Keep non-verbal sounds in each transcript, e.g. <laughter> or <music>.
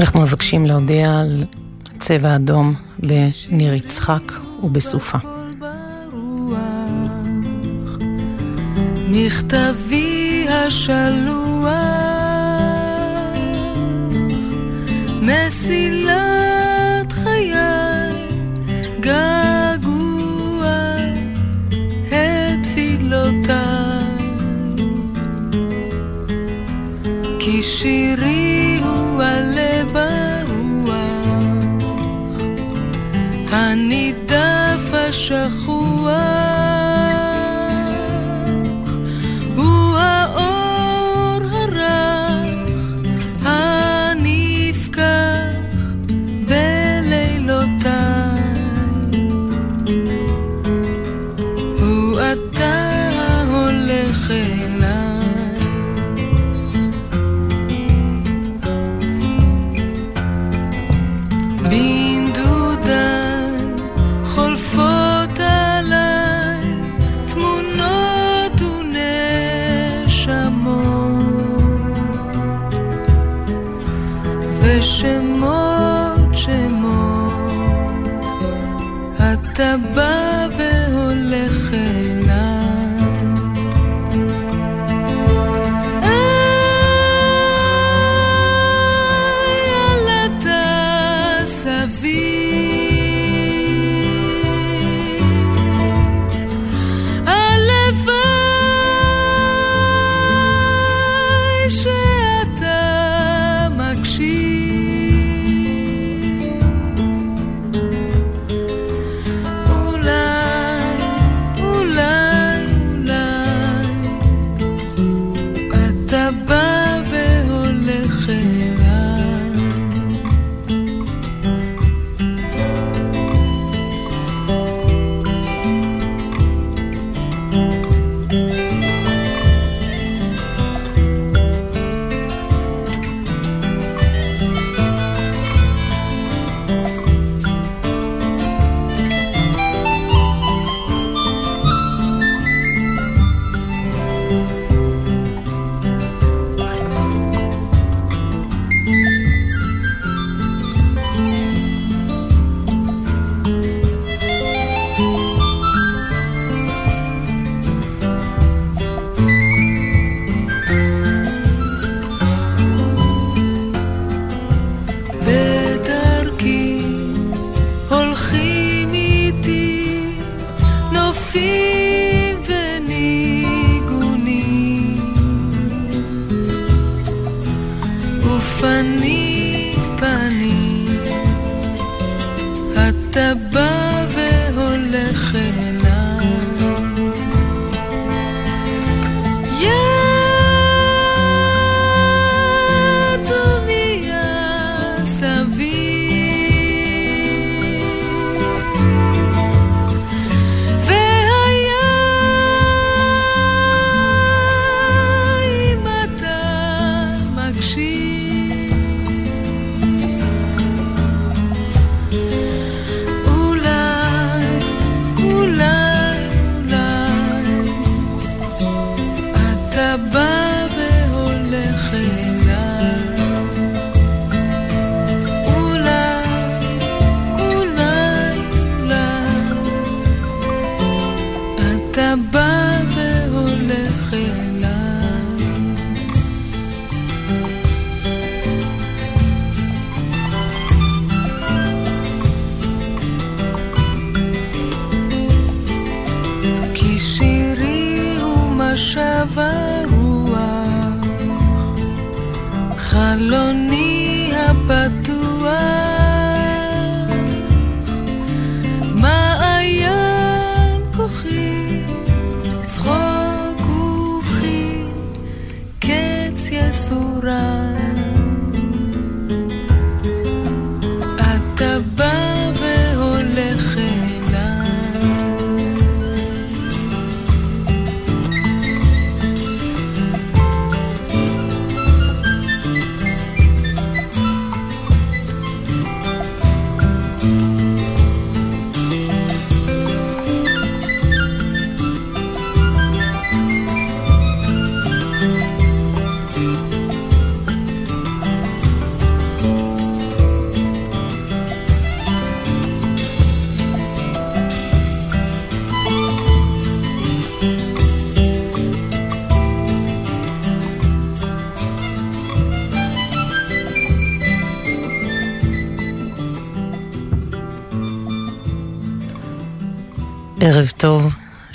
אנחנו מבקשים להודיע על צבע אדום בניר יצחק ובסופה. מכתבי השלוח, מסילת חיי, געגוע את תפילותיי. כי שירי הוא עלה הנידף The.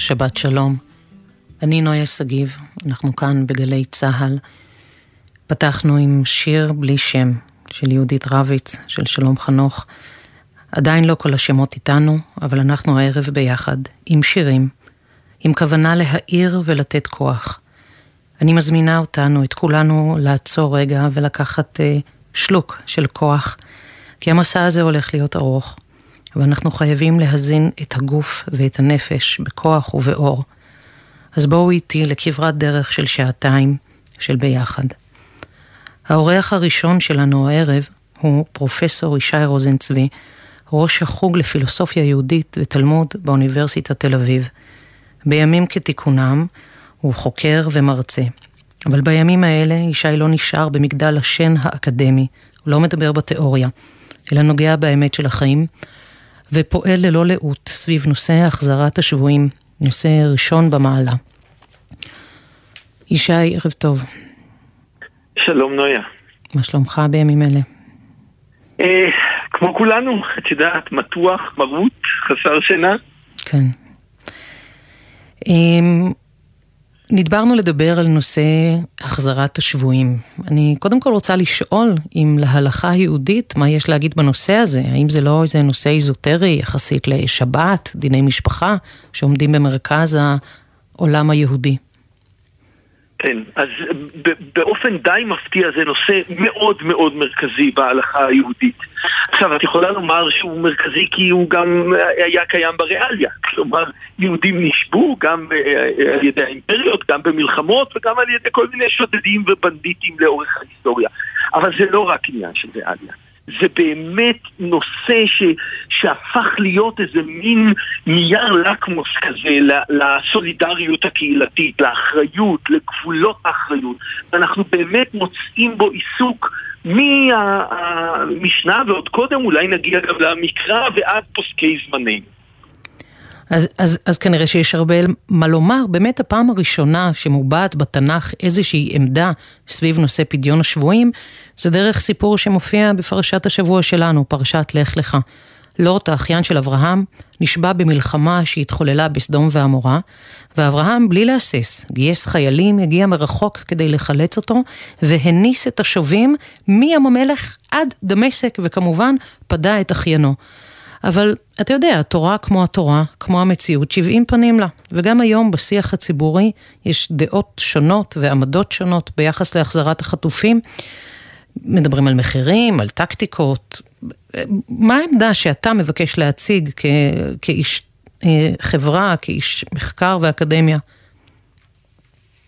שבת שלום. אני נויה שגיב, אנחנו כאן בגלי צה"ל. פתחנו עם שיר בלי שם של יהודית רביץ, של שלום חנוך. עדיין לא כל השמות איתנו, אבל אנחנו הערב ביחד, עם שירים, עם כוונה להאיר ולתת כוח. אני מזמינה אותנו, את כולנו, לעצור רגע ולקחת אה, שלוק של כוח, כי המסע הזה הולך להיות ארוך. ואנחנו חייבים להזין את הגוף ואת הנפש בכוח ובאור. אז בואו איתי לכברת דרך של שעתיים של ביחד. האורח הראשון שלנו הערב הוא פרופסור ישי רוזנצבי, ראש החוג לפילוסופיה יהודית ותלמוד באוניברסיטת תל אביב. בימים כתיקונם הוא חוקר ומרצה. אבל בימים האלה ישי לא נשאר במגדל השן האקדמי, הוא לא מדבר בתיאוריה, אלא נוגע באמת של החיים, ופועל ללא לאות סביב נושא החזרת השבויים, נושא ראשון במעלה. ישי, ערב טוב. שלום נויה. מה שלומך בימים אלה? אה, כמו כולנו, את יודעת, מתוח, מרוט, חסר שינה. כן. אה, נדברנו לדבר על נושא החזרת השבויים. אני קודם כל רוצה לשאול אם להלכה היהודית, מה יש להגיד בנושא הזה? האם זה לא איזה נושא איזוטרי יחסית לשבת, דיני משפחה, שעומדים במרכז העולם היהודי? כן, אז באופן די מפתיע זה נושא מאוד מאוד מרכזי בהלכה היהודית. עכשיו, את יכולה לומר שהוא מרכזי כי הוא גם היה קיים בריאליה. כלומר, יהודים נשבו גם אה, על ידי האימפריות, גם במלחמות וגם על ידי כל מיני שודדים ובנדיטים לאורך ההיסטוריה. אבל זה לא רק עניין של ריאליה. זה באמת נושא ש, שהפך להיות איזה מין נייר לקמוס כזה לסולידריות הקהילתית, לאחריות, לגבולות האחריות. ואנחנו באמת מוצאים בו עיסוק מהמשנה ועוד קודם, אולי נגיע גם למקרא ועד פוסקי זמננו. אז, אז, אז כנראה שיש הרבה מה לומר. באמת הפעם הראשונה שמובעת בתנ"ך איזושהי עמדה סביב נושא פדיון השבויים, זה דרך סיפור שמופיע בפרשת השבוע שלנו, פרשת לך לך. לוט, האחיין של אברהם, נשבע במלחמה שהתחוללה בסדום ועמורה, ואברהם, בלי להסס, גייס חיילים, הגיע מרחוק כדי לחלץ אותו, והניס את השבים מים המלך עד דמשק, וכמובן פדה את אחיינו. אבל אתה יודע, התורה כמו התורה, כמו המציאות, 70 פנים לה. וגם היום בשיח הציבורי יש דעות שונות ועמדות שונות ביחס להחזרת החטופים. מדברים על מחירים, על טקטיקות. מה העמדה שאתה מבקש להציג כ- כאיש אה, חברה, כאיש מחקר ואקדמיה?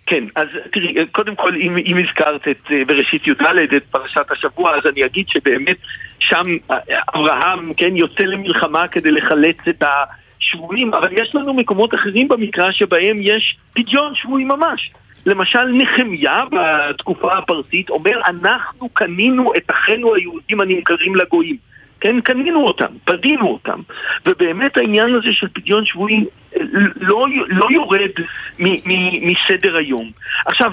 כן, אז תראי, קודם כל, אם, אם הזכרת את אה, בראשית י"ד, את פרשת השבוע, אז אני אגיד שבאמת שם אה, אברהם, כן, יוצא למלחמה כדי לחלץ את השבויים, אבל יש לנו מקומות אחרים במקרא שבהם יש פדיון שבוי ממש. למשל נחמיה בתקופה הפרסית אומר, אנחנו קנינו את אחינו היהודים הנמכרים לגויים. כן, קנינו אותם, פדינו אותם. ובאמת העניין הזה של פדיון שבויים לא, לא יורד מסדר היום. עכשיו,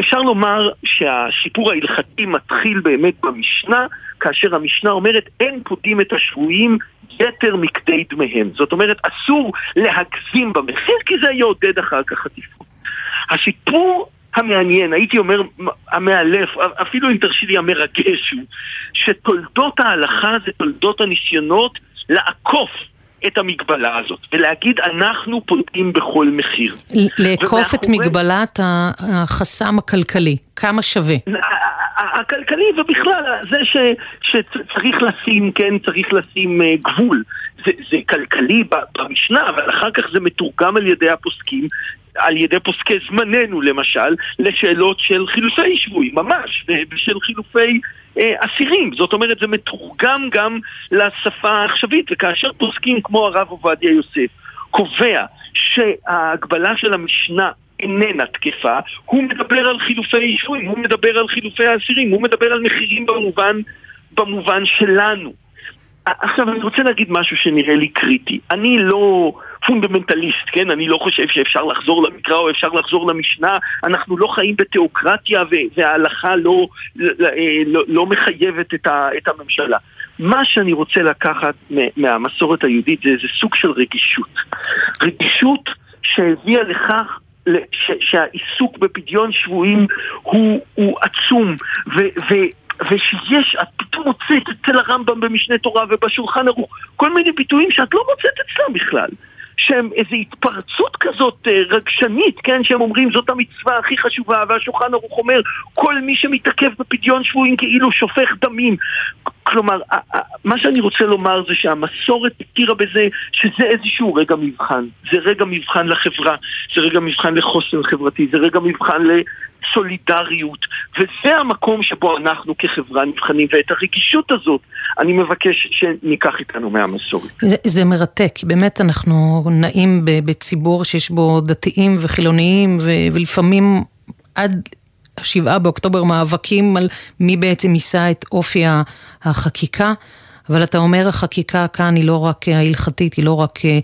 אפשר לומר שהשיפור ההלכתי מתחיל באמת במשנה, כאשר המשנה אומרת אין פודים את השבויים יתר מכדי דמיהם. זאת אומרת, אסור להגזים במחיר, כי זה יעודד אחר כך חטיפות. הסיפור המעניין, הייתי אומר המאלף, אפילו אם תרשי לי המרגש הוא, שתולדות ההלכה זה תולדות הניסיונות לעקוף את המגבלה הזאת, ולהגיד אנחנו פותעים בכל מחיר. לאכוף את מגבלת החסם הכלכלי, כמה שווה. הכלכלי ובכלל זה ש, שצריך לשים, כן, צריך לשים uh, גבול. זה, זה כלכלי במשנה, אבל אחר כך זה מתורגם על ידי הפוסקים על ידי פוסקי זמננו למשל, לשאלות של חילופי שבויים, ממש, ושל חילופי אה, אסירים. זאת אומרת, זה מתורגם גם לשפה העכשווית, וכאשר פוסקים כמו הרב עובדיה יוסף קובע שההגבלה של המשנה איננה תקפה, הוא מדבר על חילופי שבויים, הוא מדבר על חילופי האסירים, הוא מדבר על מחירים במובן, במובן שלנו. עכשיו אני רוצה להגיד משהו שנראה לי קריטי. אני לא פונדמנטליסט, כן? אני לא חושב שאפשר לחזור למקרא או אפשר לחזור למשנה. אנחנו לא חיים בתיאוקרטיה וההלכה לא, לא, לא, לא מחייבת את, ה, את הממשלה. מה שאני רוצה לקחת מהמסורת היהודית זה איזה סוג של רגישות. רגישות שהביאה לכך שהעיסוק בפדיון שבויים הוא, הוא עצום, ו, ו, ושיש, את פתאום מוצאת אצל הרמב"ם במשנה תורה ובשולחן ערוך כל מיני ביטויים שאת לא מוצאת אצלם בכלל. שהם איזו התפרצות כזאת אה, רגשנית, כן? שהם אומרים זאת המצווה הכי חשובה, והשולחן ערוך אומר כל מי שמתעכב בפדיון שבויים כאילו שופך דמים. כלומר, מה שאני רוצה לומר זה שהמסורת הכירה בזה שזה איזשהו רגע מבחן. זה רגע מבחן לחברה, זה רגע מבחן לחוסן חברתי, זה רגע מבחן לסולידריות, וזה המקום שבו אנחנו כחברה נבחנים, ואת הרגישות הזאת אני מבקש שניקח איתנו מהמסורת. זה, זה מרתק, באמת אנחנו נעים בציבור שיש בו דתיים וחילוניים, ו, ולפעמים עד השבעה באוקטובר מאבקים על מי בעצם יישא את אופי החקיקה, אבל אתה אומר החקיקה כאן היא לא רק ההלכתית, היא לא רק אה,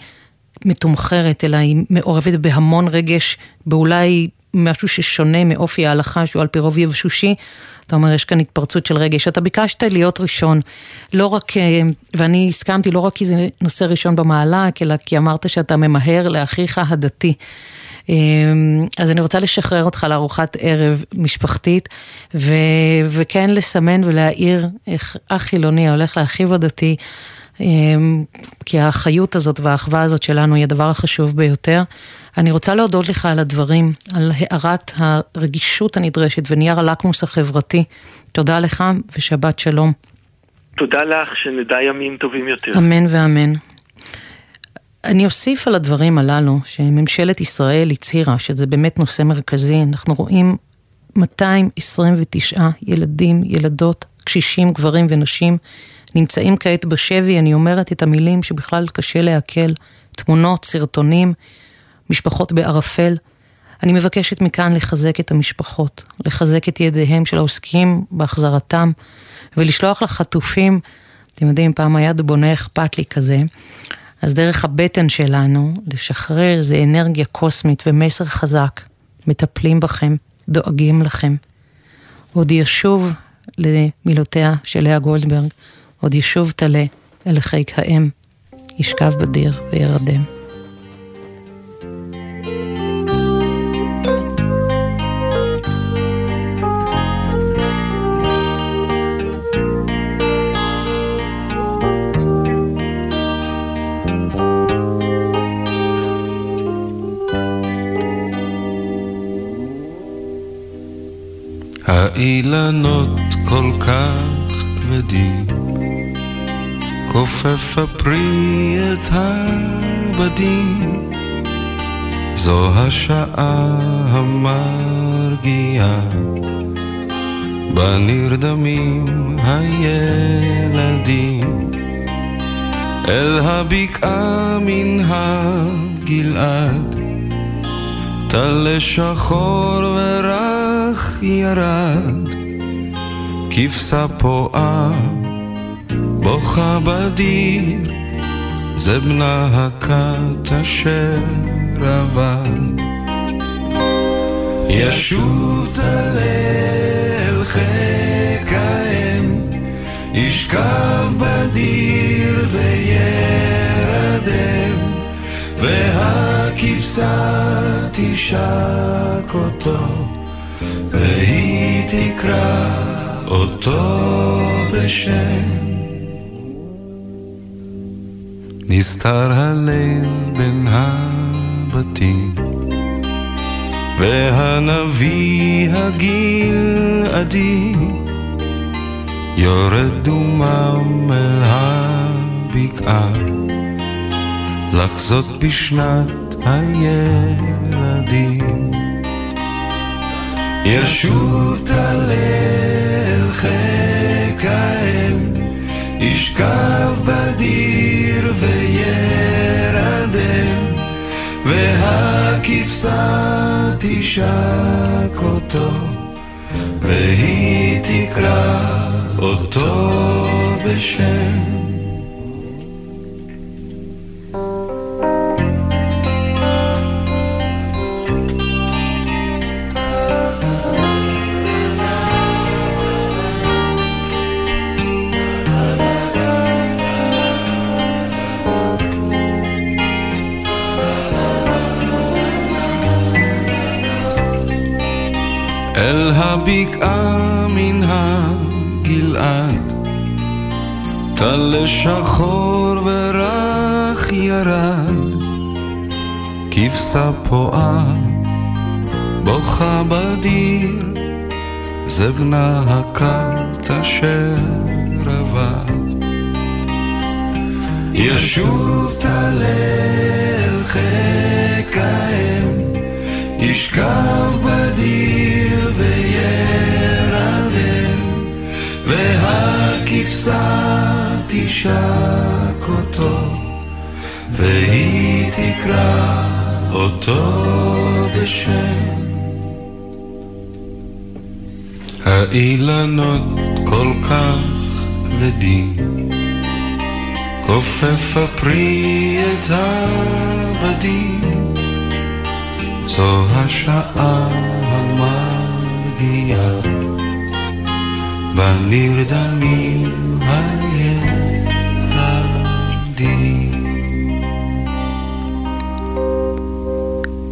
מתומחרת, אלא היא מעורבת בהמון רגש, באולי משהו ששונה מאופי ההלכה שהוא על פי רוב יבשושי. אתה אומר, יש כאן התפרצות של רגש. אתה ביקשת להיות ראשון, לא רק, אה, ואני הסכמתי לא רק כי זה נושא ראשון במעלה, אלא כי אמרת שאתה ממהר לאחיך הדתי. אמ, אז אני רוצה לשחרר אותך לארוחת ערב משפחתית, ו, וכן לסמן ולהעיר איך אח חילוני הולך לאחיו הדתי. אמ, כי האחריות הזאת והאחווה הזאת שלנו היא הדבר החשוב ביותר. אני רוצה להודות לך על הדברים, על הארת הרגישות הנדרשת ונייר הלקמוס החברתי. תודה לך ושבת שלום. תודה לך, שנדע ימים טובים יותר. אמן ואמן. אני אוסיף על הדברים הללו, שממשלת ישראל הצהירה שזה באמת נושא מרכזי. אנחנו רואים 229 ילדים, ילדות, קשישים, גברים ונשים, נמצאים כעת בשבי, אני אומרת את המילים שבכלל קשה לעכל, תמונות, סרטונים, משפחות בערפל. אני מבקשת מכאן לחזק את המשפחות, לחזק את ידיהם של העוסקים בהחזרתם, ולשלוח לחטופים, אתם יודעים, פעם היה דובונה אכפת לי כזה, אז דרך הבטן שלנו, לשחרר איזה אנרגיה קוסמית ומסר חזק. מטפלים בכם, דואגים לכם. עוד ישוב למילותיה של לאה גולדברג, עוד ישוב תלה אל חיק האם, ישכב בדיר וירדם. האילנות כל כך כבדים, כופף הפרי את הבדים, זו השעה המרגיעה, בה נרדמים הילדים, אל הבקעה מן הגלעד, טל שחור כך ירד, כבשה פועה, בוכה בדיר, זה בנה הכת אשר עבד. ישוב תלל חיק האם, ישכב בדיר וירדם, והכבשה תשק אותו. והיא תקרא אותו בשם. נסתר הליל בין הבתים, והנביא הגלעדי יורד דומם אל הבקעה, לחזות בשנת הילדים. ישוב תלל חיק האם, ישכב בדיר וירדם, והכבשה תשק אותו, והיא תקרא אותו בשם. הבקעה מן הגלעד. טל שחור ורך ירד. כבשה פועה בוכה בדיר. זה בנה הכת אשר עבד ישוב תלל חיק האם ישכב בדיר וירדם והכבשה תשק אותו, והיא תקרא אותו בשם. האילנות כל כך כבדים, כופף הפרי את הבדים, זו השעה המרגיעה, בנרדמים הילדים.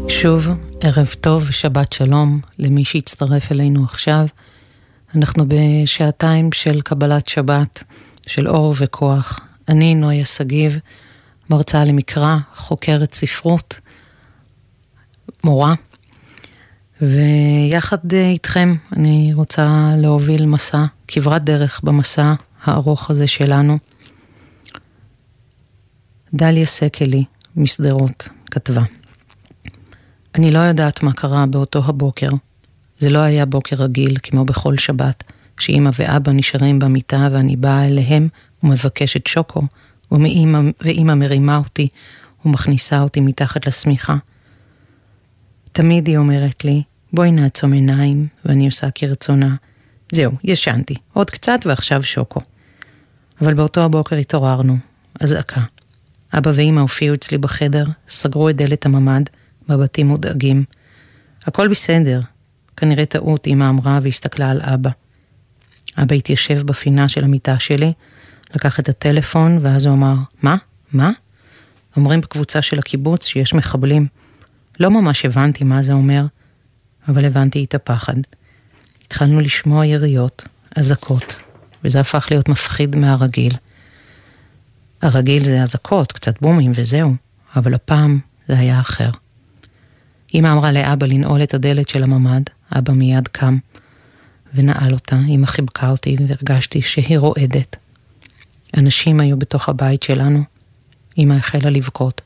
שוב, ערב טוב ושבת שלום למי שהצטרף אלינו עכשיו. אנחנו בשעתיים של קבלת שבת, של אור וכוח. אני נויה שגיב, מרצה למקרא, חוקרת ספרות, מורה, ויחד איתכם אני רוצה להוביל מסע, כברת דרך במסע הארוך הזה שלנו. דליה סקלי משדרות כתבה אני לא יודעת מה קרה באותו הבוקר. זה לא היה בוקר רגיל, כמו בכל שבת, שאימא ואבא נשארים במיטה ואני באה אליהם ומבקשת שוקו, ומאמא, ואימא מרימה אותי ומכניסה אותי מתחת לשמיכה. תמיד היא אומרת לי, בואי נעצום עיניים, ואני עושה כרצונה. זהו, ישנתי, עוד קצת ועכשיו שוקו. אבל באותו הבוקר התעוררנו, אזעקה. אבא ואימא הופיעו אצלי בחדר, סגרו את דלת הממ"ד, מבטים מודאגים. הכל בסדר. כנראה טעות, אמא אמרה והסתכלה על אבא. אבא התיישב בפינה של המיטה שלי, לקח את הטלפון, ואז הוא אמר, מה? מה? אומרים בקבוצה של הקיבוץ שיש מחבלים. לא ממש הבנתי מה זה אומר, אבל הבנתי את הפחד. התחלנו לשמוע יריות, אזעקות, וזה הפך להיות מפחיד מהרגיל. הרגיל זה אזעקות, קצת בומים וזהו, אבל הפעם זה היה אחר. אמא אמרה לאבא לנעול את הדלת של הממ"ד, אבא מיד קם ונעל אותה, אמא חיבקה אותי והרגשתי שהיא רועדת. אנשים היו בתוך הבית שלנו, אמא החלה לבכות.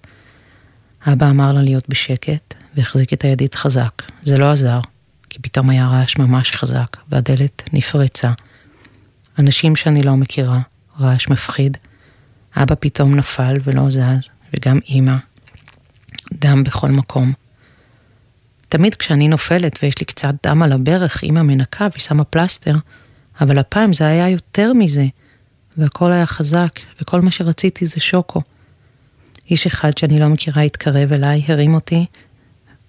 אבא אמר לה להיות בשקט והחזיק את הידית חזק. זה לא עזר, כי פתאום היה רעש ממש חזק והדלת נפרצה. אנשים שאני לא מכירה, רעש מפחיד. אבא פתאום נפל ולא זז, וגם אמא. דם בכל מקום. תמיד כשאני נופלת ויש לי קצת דם על הברך, אימא מנקה והיא שמה פלסטר, אבל הפעם זה היה יותר מזה, והכל היה חזק, וכל מה שרציתי זה שוקו. איש אחד שאני לא מכירה התקרב אליי, הרים אותי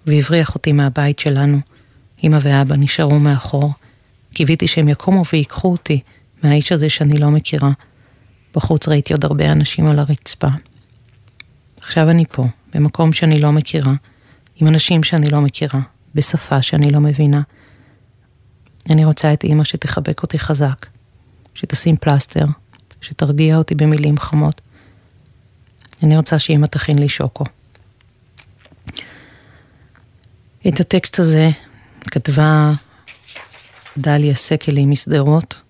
והבריח אותי מהבית שלנו. אמא ואבא נשארו מאחור. קיוויתי שהם יקומו ויקחו אותי מהאיש הזה שאני לא מכירה. בחוץ ראיתי עוד הרבה אנשים על הרצפה. עכשיו אני פה, במקום שאני לא מכירה. עם אנשים שאני לא מכירה, בשפה שאני לא מבינה. אני רוצה את אימא שתחבק אותי חזק, שתשים פלסטר, שתרגיע אותי במילים חמות. אני רוצה שאימא תכין לי שוקו. את הטקסט הזה כתבה דליה סקלי משדרות,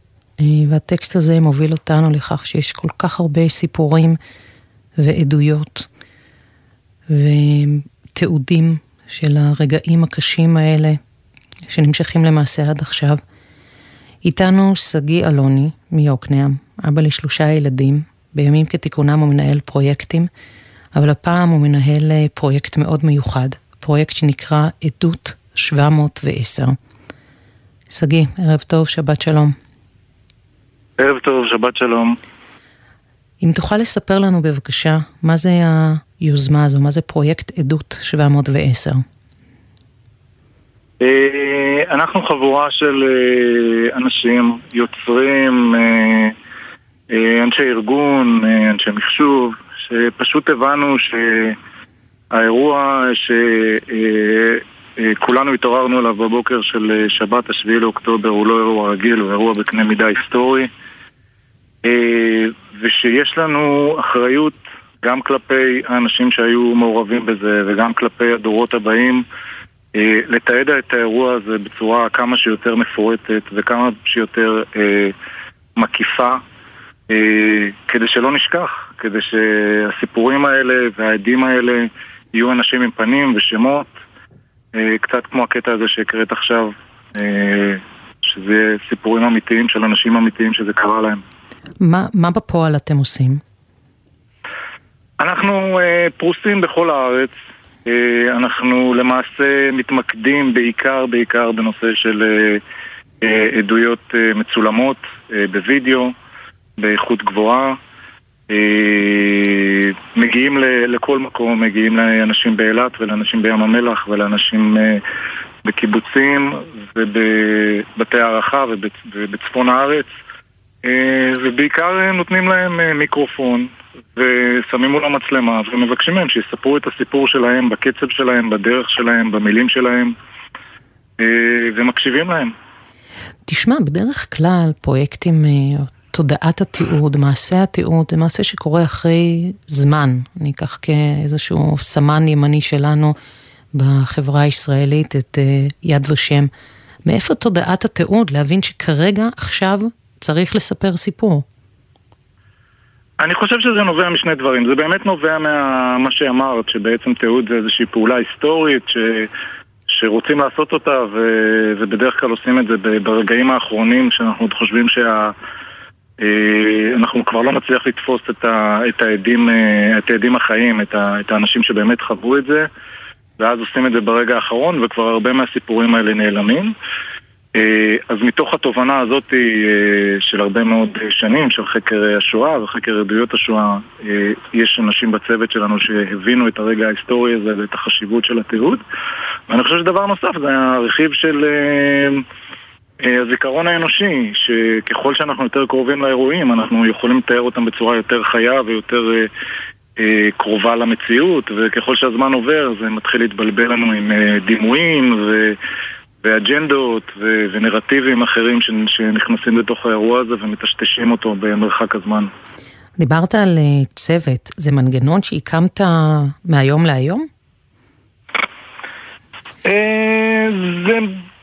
אה, והטקסט הזה מוביל אותנו לכך שיש כל כך הרבה סיפורים ועדויות. ו... תיעודים של הרגעים הקשים האלה, שנמשכים למעשה עד עכשיו. איתנו שגיא אלוני מיוקנעם, אבא לשלושה ילדים, בימים כתיקונם הוא מנהל פרויקטים, אבל הפעם הוא מנהל אה, פרויקט מאוד מיוחד, פרויקט שנקרא עדות 710. שגיא, ערב טוב, שבת שלום. ערב טוב, שבת שלום. אם תוכל לספר לנו בבקשה, מה זה היוזמה הזו, מה זה פרויקט עדות 710? אה, אנחנו חבורה של אה, אנשים, יוצרים, אה, אנשי ארגון, אנשי מחשוב, שפשוט הבנו שהאירוע שכולנו התעוררנו אליו בבוקר של אה, שבת השביעי לאוקטובר, הוא לא אירוע רגיל, הוא אירוע בקנה מידה היסטורי. אה, ושיש לנו אחריות גם כלפי האנשים שהיו מעורבים בזה וגם כלפי הדורות הבאים אה, לתעד את האירוע הזה בצורה כמה שיותר מפורטת וכמה שיותר אה, מקיפה אה, כדי שלא נשכח, כדי שהסיפורים האלה והעדים האלה יהיו אנשים עם פנים ושמות אה, קצת כמו הקטע הזה שהקראת עכשיו אה, שזה סיפורים אמיתיים של אנשים אמיתיים שזה קרה להם. מה, מה בפועל אתם עושים? אנחנו אה, פרוסים בכל הארץ. אנחנו למעשה מתמקדים בעיקר, בעיקר בנושא של עדויות מצולמות בווידאו, באיכות גבוהה. אה, מגיעים לכל מקום, מגיעים לאנשים באילת ולאנשים בים המלח ולאנשים אה, בקיבוצים ובבתי הערכה ובצ, ובצפון הארץ. אה, ובעיקר נותנים להם מיקרופון ושמים מול המצלמה ומבקשים מהם שיספרו את הסיפור שלהם בקצב שלהם, בדרך שלהם, במילים שלהם ומקשיבים להם. תשמע, בדרך כלל פרויקטים, תודעת התיעוד, מעשה התיעוד, זה מעשה שקורה אחרי זמן. אני אקח כאיזשהו סמן ימני שלנו בחברה הישראלית את יד ושם. מאיפה תודעת התיעוד להבין שכרגע, עכשיו, צריך לספר סיפור. אני חושב שזה נובע משני דברים. זה באמת נובע ממה שאמרת, שבעצם תיעוד זה איזושהי פעולה היסטורית ש... שרוצים לעשות אותה, ו... ובדרך כלל עושים את זה ברגעים האחרונים, שאנחנו עוד חושבים שה... אה, אנחנו כבר לא נצליח לתפוס את, ה... את, העדים, אה, את העדים החיים, את, ה... את האנשים שבאמת חוו את זה, ואז עושים את זה ברגע האחרון, וכבר הרבה מהסיפורים האלה נעלמים. אה, אז מתוך התובנה הזאת של הרבה מאוד שנים של חקר השואה וחקר עדויות השואה, אה, יש אנשים בצוות שלנו שהבינו את הרגע ההיסטורי הזה ואת החשיבות של התיעוד. ואני חושב שדבר נוסף זה הרכיב של הזיכרון האנושי, שככל שאנחנו יותר קרובים לאירועים, אנחנו יכולים לתאר אותם בצורה יותר חיה ויותר קרובה למציאות, וככל שהזמן עובר זה מתחיל להתבלבל לנו עם דימויים ו... ואג'נדות ו- ונרטיבים אחרים ש- שנכנסים לתוך האירוע הזה ומטשטשים אותו במרחק הזמן. דיברת על אה, צוות, זה מנגנון שהקמת מהיום להיום? אה, זה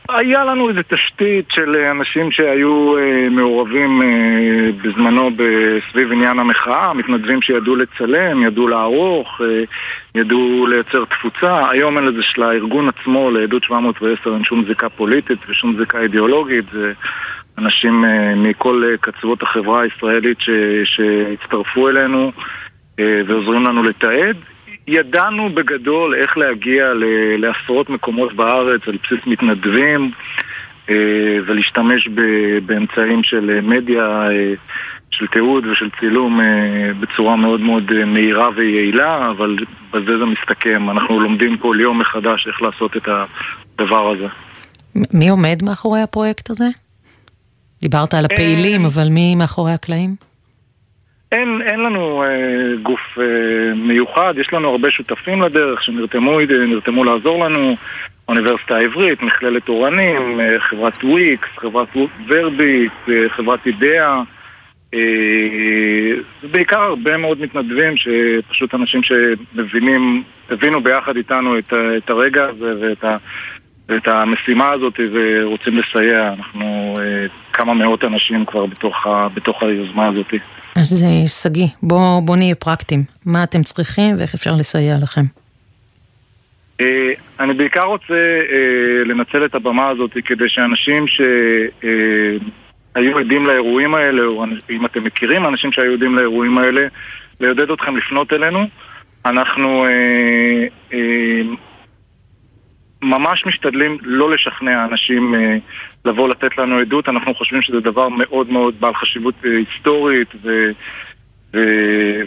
היה לנו איזו תשתית של אנשים שהיו אה, מעורבים אה, בזמנו סביב עניין המחאה, מתנדבים שידעו לצלם, ידעו לערוך, אה, ידעו לייצר תפוצה. היום אין לזה של הארגון עצמו, לעדות 710 אין שום זיקה פוליטית ושום זיקה אידיאולוגית. זה אנשים אה, מכל אה, קצוות החברה הישראלית ש, שהצטרפו אלינו אה, ועוזרים לנו לתעד. ידענו בגדול איך להגיע לעשרות מקומות בארץ על בסיס מתנדבים אה, ולהשתמש באמצעים של מדיה, אה, של תיעוד ושל צילום אה, בצורה מאוד מאוד מהירה ויעילה, אבל בזה זה מסתכם. אנחנו לומדים כל יום מחדש איך לעשות את הדבר הזה. מי עומד מאחורי הפרויקט הזה? דיברת על הפעילים, אבל מי מאחורי הקלעים? אין, אין לנו אה, גוף אה, מיוחד, יש לנו הרבה שותפים לדרך שנרתמו נרתמו לעזור לנו, האוניברסיטה העברית, מכללת אורנים, אה, חברת וויקס, חברת ורביט, אה, חברת אידאה, אה, בעיקר הרבה מאוד מתנדבים, שפשוט אנשים שמבינים, הבינו ביחד איתנו את, את הרגע הזה ואת, ה, ואת המשימה הזאת ורוצים לסייע. אנחנו אה, כמה מאות אנשים כבר בתוך, ה, בתוך היוזמה הזאת. אז אה, שגיא, בוא, בוא נהיה פרקטיים. מה אתם צריכים ואיך אפשר לסייע לכם? אה, אני בעיקר רוצה אה, לנצל את הבמה הזאת כדי שאנשים שהיו עדים לאירועים האלה, או אם אתם מכירים אנשים שהיו עדים לאירועים האלה, לעודד אתכם לפנות אלינו. אנחנו ממש משתדלים לא לשכנע אנשים אה, לבוא לתת לנו עדות, אנחנו חושבים שזה דבר מאוד מאוד בעל חשיבות אה, היסטורית ו... ו...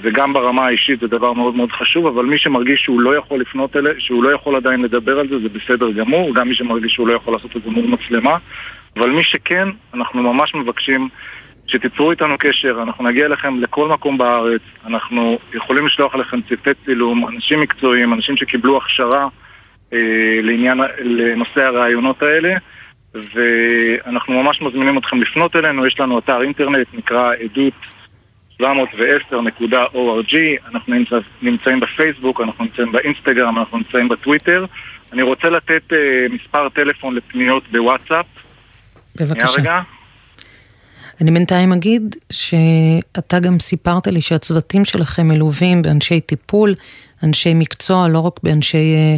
וגם ברמה האישית זה דבר מאוד מאוד חשוב, אבל מי שמרגיש שהוא לא יכול לפנות אלה, שהוא לא יכול עדיין לדבר על זה, זה בסדר גמור, גם מי שמרגיש שהוא לא יכול לעשות את זה מול מצלמה, אבל מי שכן, אנחנו ממש מבקשים שתיצרו איתנו קשר, אנחנו נגיע אליכם לכל מקום בארץ, אנחנו יכולים לשלוח לכם צוותי צילום, אנשים מקצועיים, אנשים שקיבלו הכשרה לעניין, לנושא הרעיונות האלה. ואנחנו ממש מזמינים אתכם לפנות אלינו, יש לנו אתר אינטרנט, נקרא עדות 710.org, אנחנו נמצאים בפייסבוק, אנחנו נמצאים באינסטגרם, אנחנו נמצאים בטוויטר. אני רוצה לתת uh, מספר טלפון לפניות בוואטסאפ. בבקשה. רגע. אני בינתיים אגיד שאתה גם סיפרת לי שהצוותים שלכם מלווים באנשי טיפול, אנשי מקצוע, לא רק באנשי אה, אה,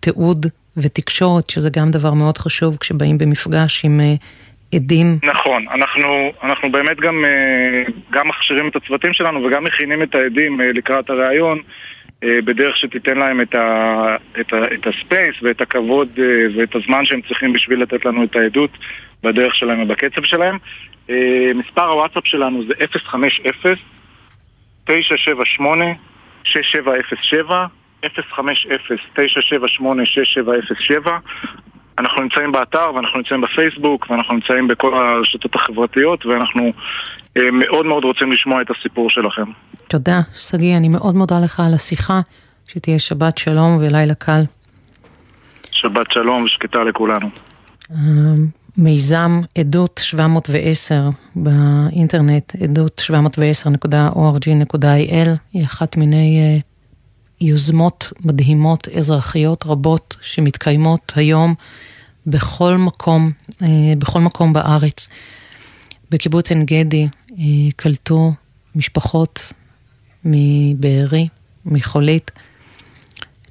תיעוד ותקשורת, שזה גם דבר מאוד חשוב כשבאים במפגש עם אה, עדים. נכון, אנחנו, אנחנו באמת גם, אה, גם מכשירים את הצוותים שלנו וגם מכינים את העדים אה, לקראת הראיון. בדרך שתיתן להם את, ה, את, ה, את הספייס ואת הכבוד ואת הזמן שהם צריכים בשביל לתת לנו את העדות בדרך שלהם ובקצב שלהם. מספר הוואטסאפ שלנו זה 050-978-6707 050-978-6707 אנחנו נמצאים באתר ואנחנו נמצאים בפייסבוק ואנחנו נמצאים בכל הרשתות החברתיות ואנחנו אה, מאוד מאוד רוצים לשמוע את הסיפור שלכם. תודה, שגיא, אני מאוד מודה לך על השיחה, שתהיה שבת שלום ולילה קל. שבת שלום ושקטה לכולנו. מיזם עדות 710 באינטרנט, עדות 710.org.il, היא אחת מיני uh, יוזמות מדהימות אזרחיות רבות שמתקיימות היום בכל מקום, אה, בכל מקום בארץ. בקיבוץ עין גדי אה, קלטו משפחות מבארי, מחולית.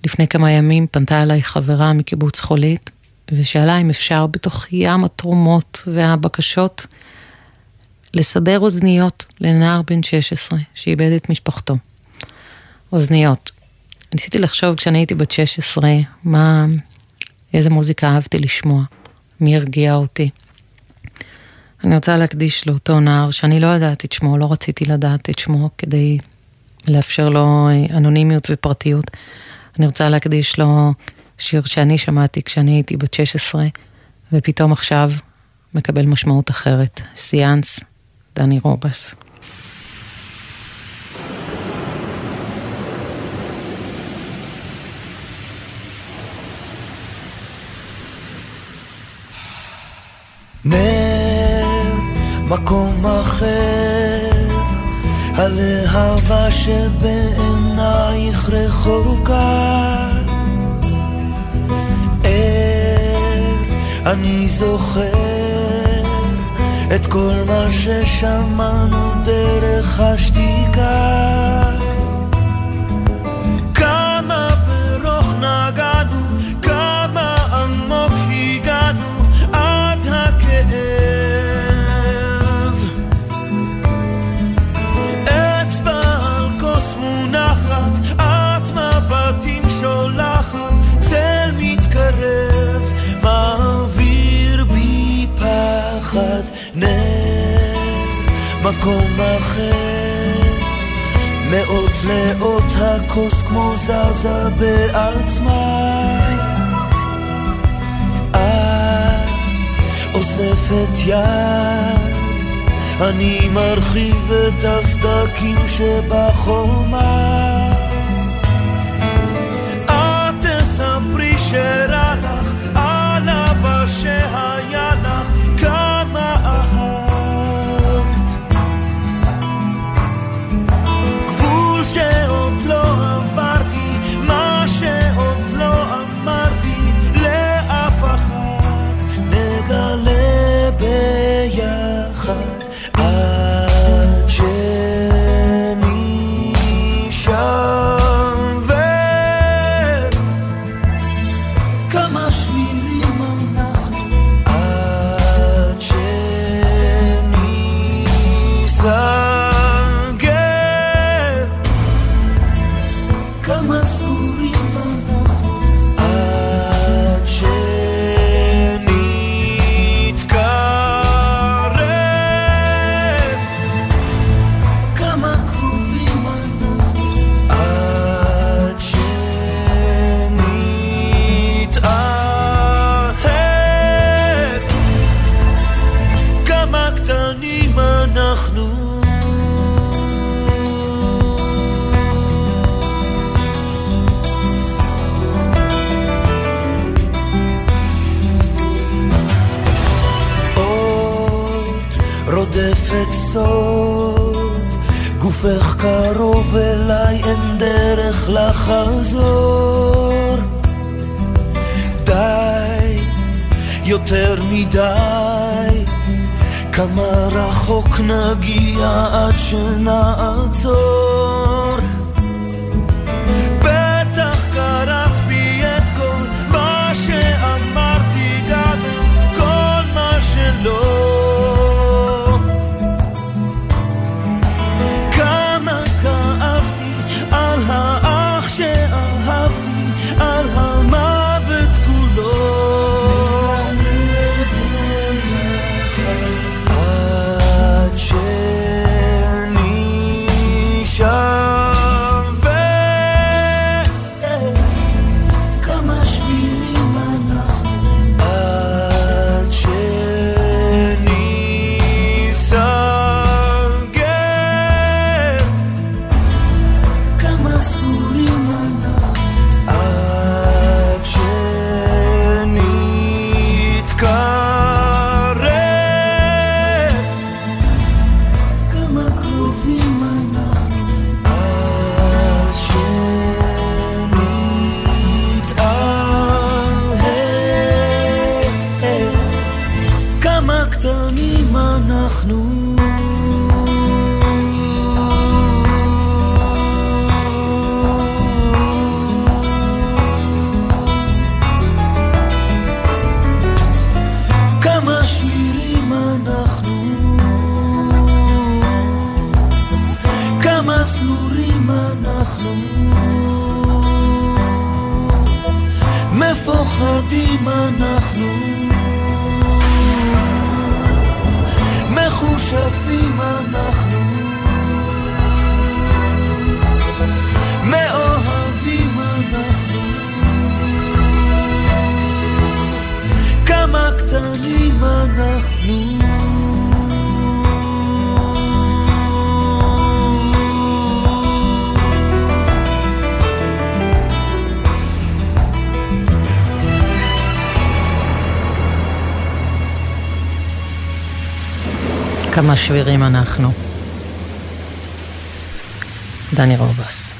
לפני כמה ימים פנתה אליי חברה מקיבוץ חולית ושאלה אם אפשר בתוך ים התרומות והבקשות לסדר אוזניות לנער בן 16 שאיבד את משפחתו. אוזניות. ניסיתי לחשוב כשאני הייתי בת 16, מה, איזה מוזיקה אהבתי לשמוע, מי הרגיע אותי. אני רוצה להקדיש לאותו נער שאני לא יודעת את שמו, לא רציתי לדעת את שמו כדי לאפשר לו אה, אנונימיות ופרטיות. אני רוצה להקדיש לו שיר שאני שמעתי כשאני הייתי בת 16, ופתאום עכשיו מקבל משמעות אחרת. סיאנס, דני רובס. נר, מקום אחר, הלהבה שבעינייך רחוקה. ער, אני זוכר את כל מה ששמענו דרך השתיקה. מקום אחר. מאות לאות הכוס כמו זזה בעצמה את אוספת יד. אני מרחיב את הסדקים שבחומה לחזור. די, יותר מדי, כמה רחוק נגיע עד שנעצור. כמה שבירים אנחנו. דני רובס.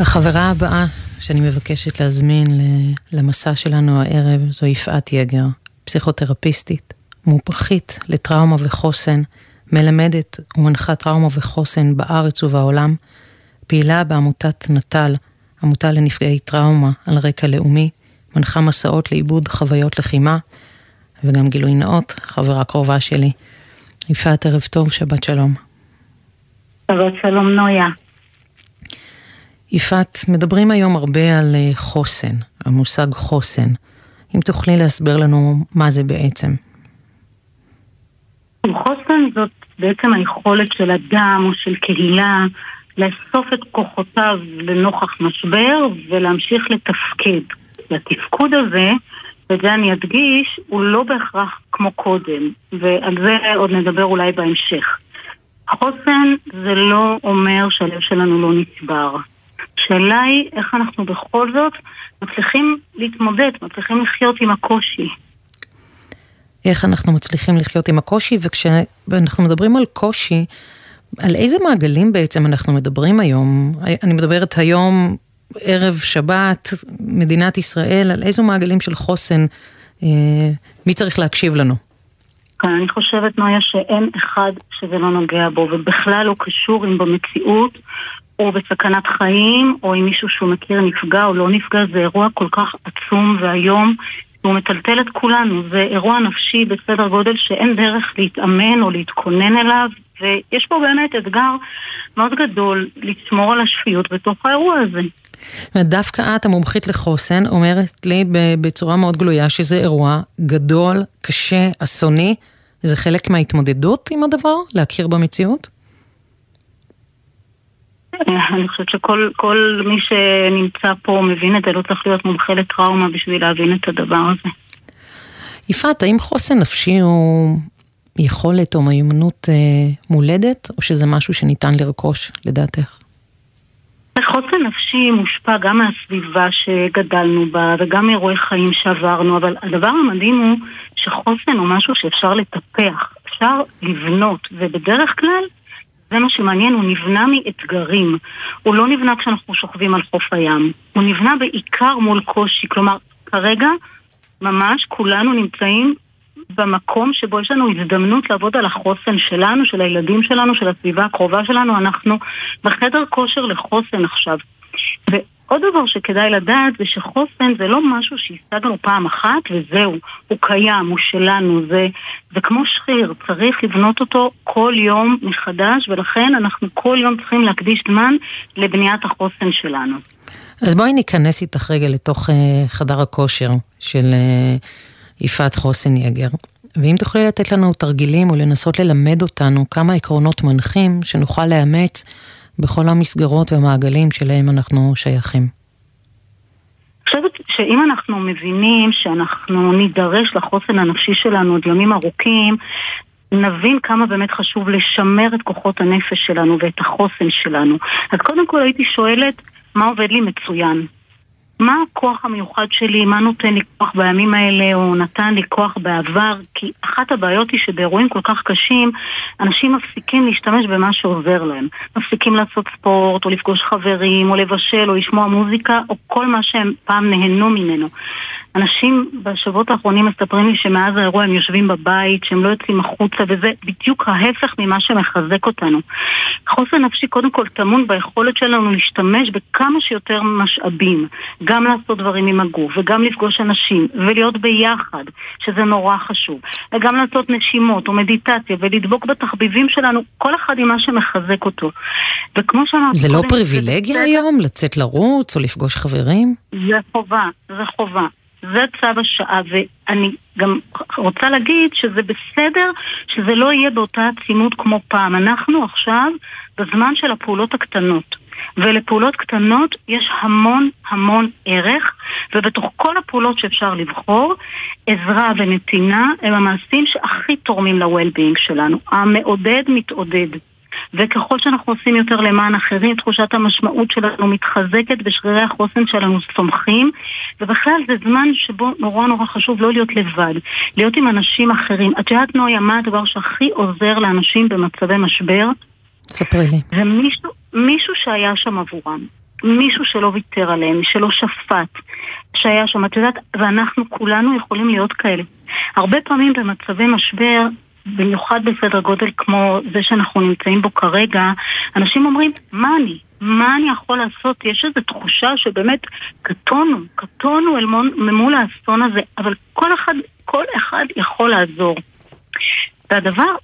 החברה הבאה שאני מבקשת להזמין למסע שלנו הערב זו יפעת יגר, פסיכותרפיסטית, מומחית לטראומה וחוסן, מלמדת ומנחה טראומה וחוסן בארץ ובעולם, פעילה בעמותת נט"ל, עמותה לנפגעי טראומה על רקע לאומי, מנחה מסעות לעיבוד חוויות לחימה, וגם גילוי נאות, חברה קרובה שלי. יפעת, ערב טוב, שבת שלום. שבת שלום נויה. יפעת, מדברים היום הרבה על אה, חוסן, המושג חוסן. אם תוכלי להסביר לנו מה זה בעצם. חוסן זאת בעצם היכולת של אדם או של קהילה לאסוף את כוחותיו לנוכח משבר ולהמשיך לתפקד. לתפקוד הזה ואת זה אני אדגיש, הוא לא בהכרח כמו קודם, ועל זה עוד נדבר אולי בהמשך. חוסן זה לא אומר שהלב שלנו לא נצבר. השאלה היא איך אנחנו בכל זאת מצליחים להתמודד, מצליחים לחיות עם הקושי. איך אנחנו מצליחים לחיות עם הקושי, וכשאנחנו מדברים על קושי, על איזה מעגלים בעצם אנחנו מדברים היום? אני מדברת היום ערב שבת, מדינת ישראל, על איזו מעגלים של חוסן, אה, מי צריך להקשיב לנו? כן, אני חושבת, נויה, שאין אחד שזה לא נוגע בו, ובכלל לא קשור אם במציאות, או בסכנת חיים, או אם מישהו שהוא מכיר נפגע או לא נפגע, זה אירוע כל כך עצום ואיום. הוא מטלטל את כולנו, זה אירוע נפשי בסדר גודל שאין דרך להתאמן או להתכונן אליו, ויש פה באמת אתגר מאוד גדול לשמור על השפיות בתוך האירוע הזה. דווקא את, המומחית לחוסן, אומרת לי בצורה מאוד גלויה שזה אירוע גדול, קשה, אסוני. זה חלק מההתמודדות עם הדבר? להכיר במציאות? אני חושבת שכל מי שנמצא פה מבין את זה, לא צריך להיות מומחה לטראומה בשביל להבין את הדבר הזה. יפעת, האם חוסן נפשי הוא יכולת או מיומנות אה, מולדת, או שזה משהו שניתן לרכוש, לדעתך? חוסן נפשי מושפע גם מהסביבה שגדלנו בה וגם מאירועי חיים שעברנו, אבל הדבר המדהים הוא שחוסן הוא משהו שאפשר לטפח, אפשר לבנות, ובדרך כלל זה מה שמעניין, הוא נבנה מאתגרים. הוא לא נבנה כשאנחנו שוכבים על חוף הים. הוא נבנה בעיקר מול קושי. כלומר, כרגע ממש כולנו נמצאים במקום שבו יש לנו הזדמנות לעבוד על החוסן שלנו, של הילדים שלנו, של הסביבה הקרובה שלנו. אנחנו בחדר כושר לחוסן עכשיו. עוד דבר שכדאי לדעת זה שחוסן זה לא משהו שהשגנו פעם אחת וזהו, הוא קיים, הוא שלנו, זה, זה כמו שריר, צריך לבנות אותו כל יום מחדש ולכן אנחנו כל יום צריכים להקדיש זמן לבניית החוסן שלנו. אז בואי ניכנס איתך רגע לתוך uh, חדר הכושר של uh, יפעת חוסן יגר. ואם תוכלי לתת לנו תרגילים או לנסות ללמד אותנו כמה עקרונות מנחים שנוכל לאמץ בכל המסגרות והמעגלים שלהם אנחנו שייכים. אני חושבת שאם אנחנו מבינים שאנחנו נידרש לחוסן הנפשי שלנו עוד ימים ארוכים, נבין כמה באמת חשוב לשמר את כוחות הנפש שלנו ואת החוסן שלנו. אז קודם כל הייתי שואלת, מה עובד לי מצוין? מה הכוח המיוחד שלי, מה נותן לי כוח בימים האלה, או נתן לי כוח בעבר, כי אחת הבעיות היא שבאירועים כל כך קשים, אנשים מפסיקים להשתמש במה שעוזר להם. מפסיקים לעשות ספורט, או לפגוש חברים, או לבשל, או לשמוע מוזיקה, או כל מה שהם פעם נהנו ממנו. אנשים בשבועות האחרונים מספרים לי שמאז האירוע הם יושבים בבית, שהם לא יוצאים החוצה, וזה בדיוק ההפך ממה שמחזק אותנו. חוסן נפשי קודם כל טמון ביכולת שלנו להשתמש בכמה שיותר משאבים, גם לעשות דברים עם הגוף, וגם לפגוש אנשים, ולהיות ביחד, שזה נורא חשוב, וגם לעשות נשימות או מדיטציה, ולדבוק בתחביבים שלנו, כל אחד עם מה שמחזק אותו. וכמו שאמרתי... זה לא פריבילגיה זה היום לצאת לרוץ או לפגוש חברים? זה חובה, זה חובה. זה צו השעה, ואני גם רוצה להגיד שזה בסדר שזה לא יהיה באותה עצימות כמו פעם. אנחנו עכשיו בזמן של הפעולות הקטנות. ולפעולות קטנות יש המון המון ערך, ובתוך כל הפעולות שאפשר לבחור, עזרה ונתינה הם המעשים שהכי תורמים ל-well-being שלנו. המעודד מתעודד. וככל שאנחנו עושים יותר למען אחרים, תחושת המשמעות שלנו מתחזקת ושרירי החוסן שלנו צומחים, ובכלל זה זמן שבו נורא נורא חשוב לא להיות לבד, להיות עם אנשים אחרים. את יודעת נויה, מה הדבר שהכי עוזר לאנשים במצבי משבר? ספרי לי. זה מישהו, מישהו שהיה שם עבורם. מישהו שלא ויתר עליהם, שלא שפט, שהיה שם, את יודעת, ואנחנו כולנו יכולים להיות כאלה. הרבה פעמים במצבי משבר במיוחד בסדר גודל כמו זה שאנחנו נמצאים בו כרגע, אנשים אומרים, מה אני? מה אני יכול לעשות? יש איזו תחושה שבאמת קטונו, קטונו אל מול האסון הזה, אבל כל אחד, כל אחד יכול לעזור. והדבר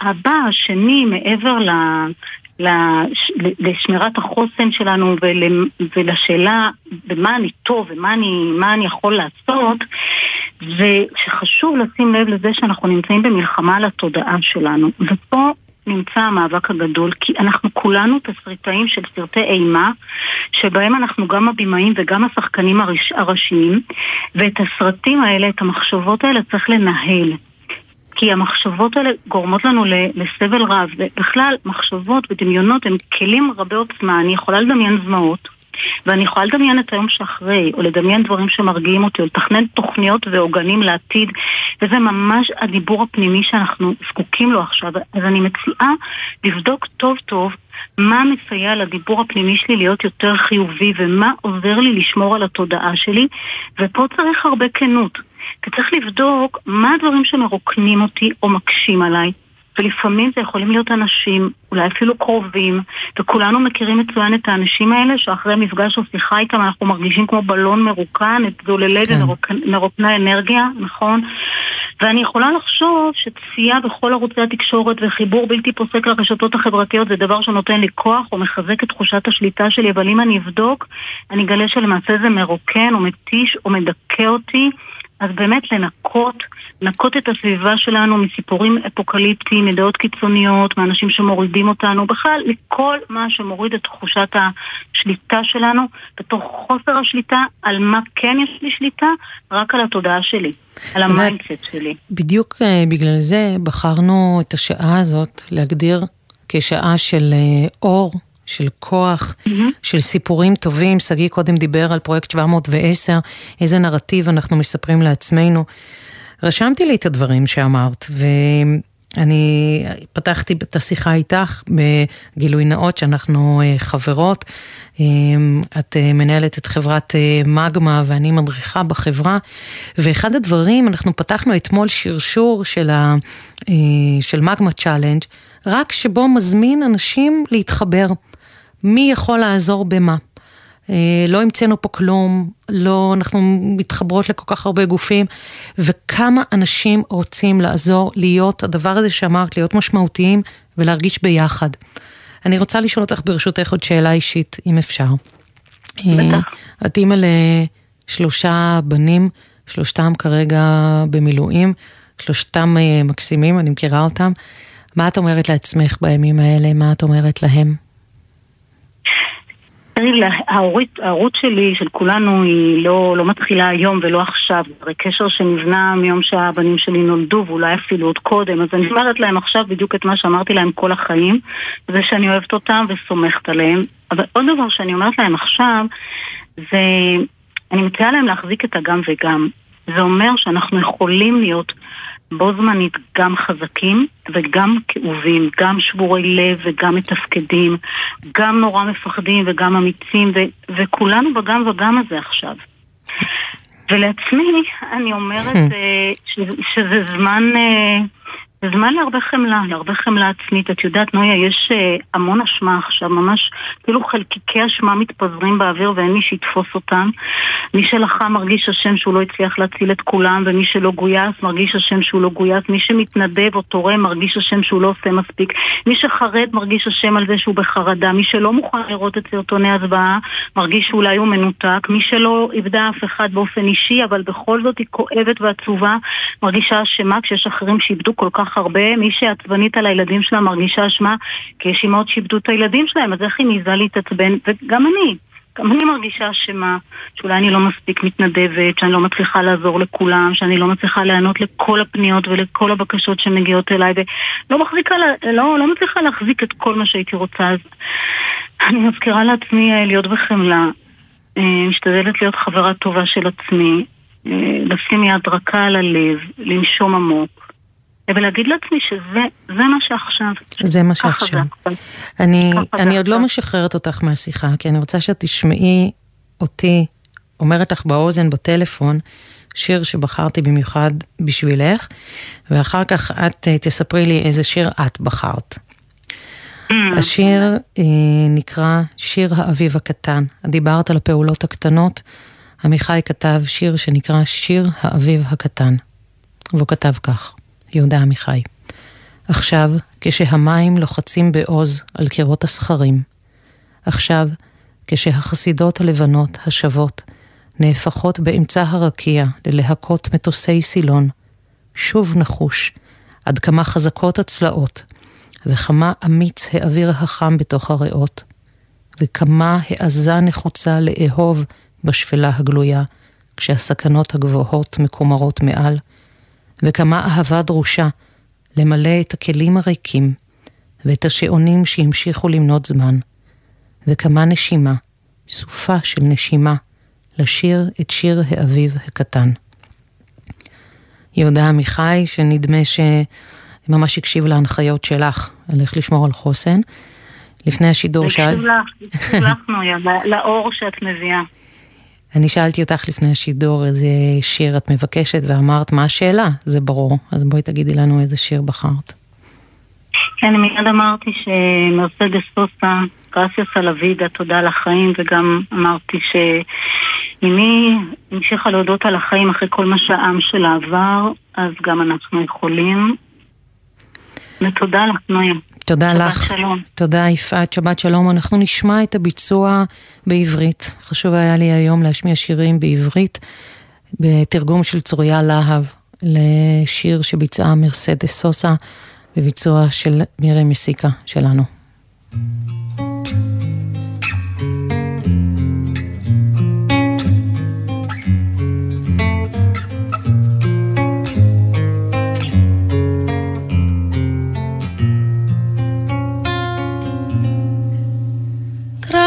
הבא, השני, מעבר. לשמירת החוסן שלנו ולשאלה במה אני טוב ומה אני, אני יכול לעשות, ושחשוב לשים לב לזה שאנחנו נמצאים במלחמה על התודעה שלנו. ופה נמצא המאבק הגדול, כי אנחנו כולנו תסריטאים של סרטי אימה, שבהם אנחנו גם הבמאים וגם השחקנים הראש, הראשיים, ואת הסרטים האלה, את המחשבות האלה צריך לנהל. כי המחשבות האלה גורמות לנו לסבל רב, ובכלל, מחשבות ודמיונות הם כלים רבי עוצמה. אני יכולה לדמיין זמאות, ואני יכולה לדמיין את היום שאחרי, או לדמיין דברים שמרגיעים אותי, או לתכנן תוכניות ועוגנים לעתיד, וזה ממש הדיבור הפנימי שאנחנו זקוקים לו עכשיו. אז אני מציעה לבדוק טוב טוב מה מסייע לדיבור הפנימי שלי להיות יותר חיובי, ומה עוזר לי לשמור על התודעה שלי, ופה צריך הרבה כנות. כי צריך לבדוק מה הדברים שמרוקנים אותי או מקשים עליי. ולפעמים זה יכולים להיות אנשים, אולי אפילו קרובים, וכולנו מכירים מצוין את האנשים האלה, שאחרי מפגש או שיחה איתם אנחנו מרגישים כמו בלון מרוקן, את זוללי כן. ומרוקני אנרגיה, נכון? ואני יכולה לחשוב שצפייה בכל ערוצי התקשורת וחיבור בלתי פוסק לרשתות החברתיות זה דבר שנותן לי כוח או מחזק את תחושת השליטה שלי, אבל אם אני אבדוק, אני אגלה שלמעשה זה מרוקן או מתיש או מדכא אותי. אז באמת לנקות, לנקות את הסביבה שלנו מסיפורים אפוקליפטיים, מדעות קיצוניות, מאנשים שמורידים אותנו, בכלל מכל מה שמוריד את תחושת השליטה שלנו, בתוך חוסר השליטה, על מה כן יש לי שליטה, רק על התודעה שלי. על ה mindset שלי. בדיוק אה, בגלל זה בחרנו את השעה הזאת להגדיר כשעה של אה, אור של כוח, mm-hmm. של סיפורים טובים. שגיא קודם דיבר על פרויקט 710, איזה נרטיב אנחנו מספרים לעצמנו. רשמתי לי את הדברים שאמרת, אני פתחתי את השיחה איתך בגילוי נאות שאנחנו אה, חברות. אה, את אה, מנהלת את חברת מגמה ואני מדריכה בחברה. ואחד הדברים, אנחנו פתחנו אתמול שרשור של, ה, של מגמה challenge, רק שבו מזמין אנשים להתחבר. מי יכול לעזור במה. אה, לא המצאנו פה כלום, לא, אנחנו מתחברות לכל כך הרבה גופים, וכמה אנשים רוצים לעזור להיות, הדבר הזה שאמרת, להיות משמעותיים ולהרגיש ביחד. אני רוצה לשאול אותך ברשותך עוד שאלה אישית, אם אפשר. בטח. אה, את אימא לשלושה בנים, שלושתם כרגע במילואים, שלושתם אה, מקסימים, אני מכירה אותם. מה את אומרת לעצמך בימים האלה? מה את אומרת להם? תראי, ההורות שלי, של כולנו, היא לא, לא מתחילה היום ולא עכשיו. זה קשר שנבנה מיום שהבנים שלי נולדו, ואולי אפילו עוד קודם. אז אני אומרת להם עכשיו בדיוק את מה שאמרתי להם כל החיים, זה שאני אוהבת אותם וסומכת עליהם. אבל עוד דבר שאני אומרת להם עכשיו, זה... אני מציעה להם להחזיק את הגם וגם. זה אומר שאנחנו יכולים להיות בו זמנית גם חזקים וגם כאובים, גם שבורי לב וגם מתפקדים, גם נורא מפחדים וגם אמיצים, ו- וכולנו בגם וגם הזה עכשיו. ולעצמי אני אומרת. <laughs> אה, ש- שזה זמן... אה, זמן להרבה חמלה, להרבה חמלה עצמית. את יודעת, נויה, יש uh, המון אשמה עכשיו, ממש כאילו חלקיקי אשמה מתפזרים באוויר ואין מי שיתפוס אותם. מי שלחם מרגיש אשם שהוא לא הצליח להציל את כולם, ומי שלא גויס מרגיש אשם שהוא לא גויס. מי שמתנדב או תורם מרגיש אשם שהוא לא עושה מספיק. מי שחרד מרגיש אשם על זה שהוא בחרדה. מי שלא מוכן לראות את סרטוני הזוועה מרגיש שאולי הוא מנותק. מי שלא איבדה אף אחד באופן אישי, אבל בכל זאת היא כואבת ועצובה, מרגישה אשמה כשיש אחרים שאיבדו כל כך הרבה, מי שעצבנית על הילדים שלה מרגישה אשמה, כי יש אימהות שאיבדו את הילדים שלהם, אז איך היא מעיזה להתעצבן? וגם אני. גם אני מרגישה אשמה, שאולי אני לא מספיק מתנדבת, שאני לא מצליחה לעזור לכולם, שאני לא מצליחה לענות לכל הפניות ולכל הבקשות שמגיעות אליי, ולא מחזיקה, לא, לא מצליחה להחזיק את כל מה שהייתי רוצה. אז אני מזכירה לעצמי אה, להיות בחמלה, אה, משתדלת להיות חברה טובה של עצמי, אה, לשים יד רכה על הלב, לנשום עמוק. ולהגיד לעצמי שזה מה שעכשיו. זה מה שעכשיו. אני, אני עוד לא משחררת אותך מהשיחה, כי אני רוצה שאת תשמעי אותי אומרת לך באוזן, בטלפון, שיר שבחרתי במיוחד בשבילך, ואחר כך את אה, תספרי לי איזה שיר את בחרת. Mm. השיר אה, נקרא שיר האביב הקטן. את דיברת על הפעולות הקטנות. עמיחי כתב שיר שנקרא שיר האביב הקטן. והוא כתב כך: יהודה עמיחי. עכשיו, כשהמים לוחצים בעוז על קירות הסכרים. עכשיו, כשהחסידות הלבנות השוות נהפכות באמצע הרקיע ללהקות מטוסי סילון, שוב נחוש עד כמה חזקות הצלעות, וכמה אמיץ האוויר החם בתוך הריאות, וכמה העזה נחוצה לאהוב בשפלה הגלויה, כשהסכנות הגבוהות מקומרות מעל, וכמה אהבה דרושה למלא את הכלים הריקים ואת השעונים שהמשיכו למנות זמן, וכמה נשימה, סופה של נשימה, לשיר את שיר האביב הקטן. יהודה עמיחי, שנדמה שממש הקשיב להנחיות שלך על איך לשמור על חוסן. לפני השידור שאל... הקשיב לך, הקשיב לך, <laughs> נויה, לאור שאת מביאה. אני שאלתי אותך לפני השידור איזה שיר את מבקשת, ואמרת מה השאלה, זה ברור. אז בואי תגידי לנו איזה שיר בחרת. כן, מיד אמרתי שמרסדס סוסה, גרסיוס הלווידה, תודה על החיים, וגם אמרתי שאם היא המשיכה להודות על החיים אחרי כל מה שהעם שלה עבר, אז גם אנחנו יכולים. ותודה לך, נויה. תודה לך. שבת שלום. תודה יפעת, שבת שלום. אנחנו נשמע את הביצוע בעברית. חשוב היה לי היום להשמיע שירים בעברית, בתרגום של צוריה להב, לשיר שביצעה מרסדס סוסה, בביצוע של מירי מסיקה שלנו.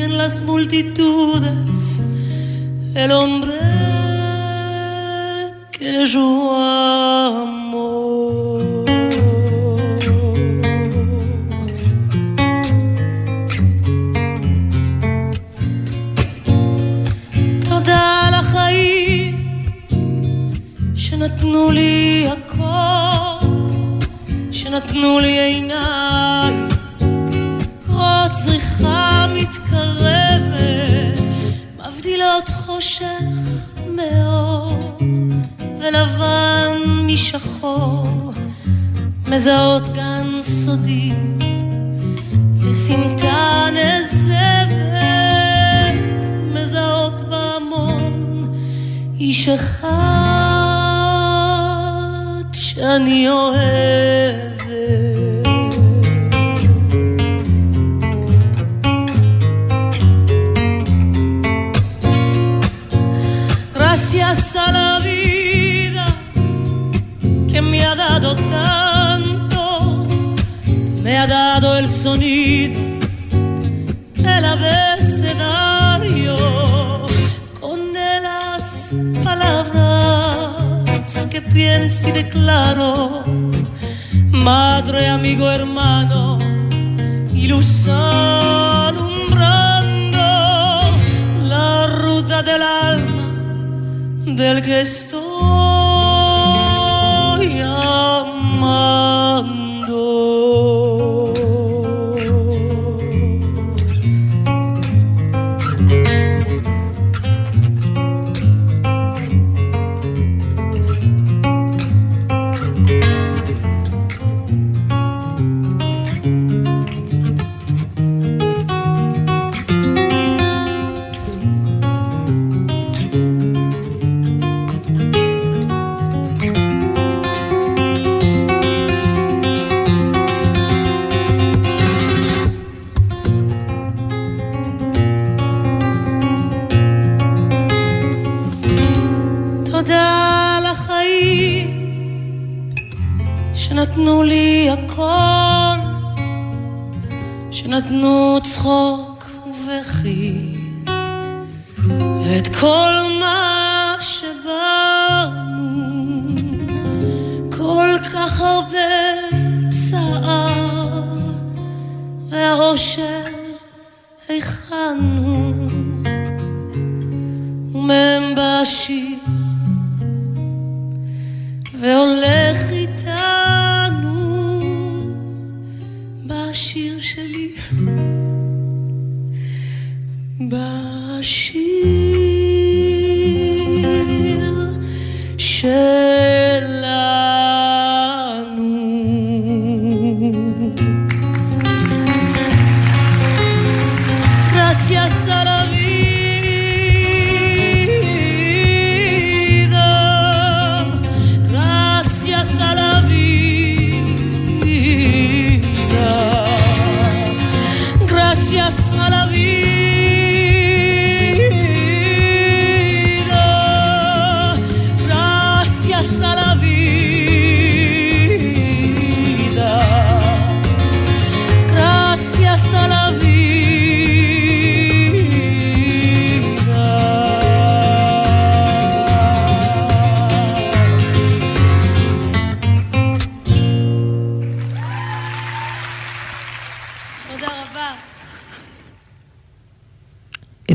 y en las multitudes el hombre que yo amo. תודה על החיים שנתנו לי הכל, שנתנו לי עיניים, עוד זריחה מתקרבת, מבדילות חושך מאור. ולבן משחור, מזהות גן סודי בסמטה נזבת, מזהות בהמון איש אחד שאני אוהבת. Tanto, me ha dado el sonido, el abecedario, con las palabras que pienso y declaro, madre, amigo, hermano, y alumbrando la ruta del alma del que estoy. Mơ שנתנו לי הכל, שנתנו צחוק ובכי, ואת כל מה שבאנו, כל כך הרבה צער, והאושר היכנו, ומהם בשיר, והולך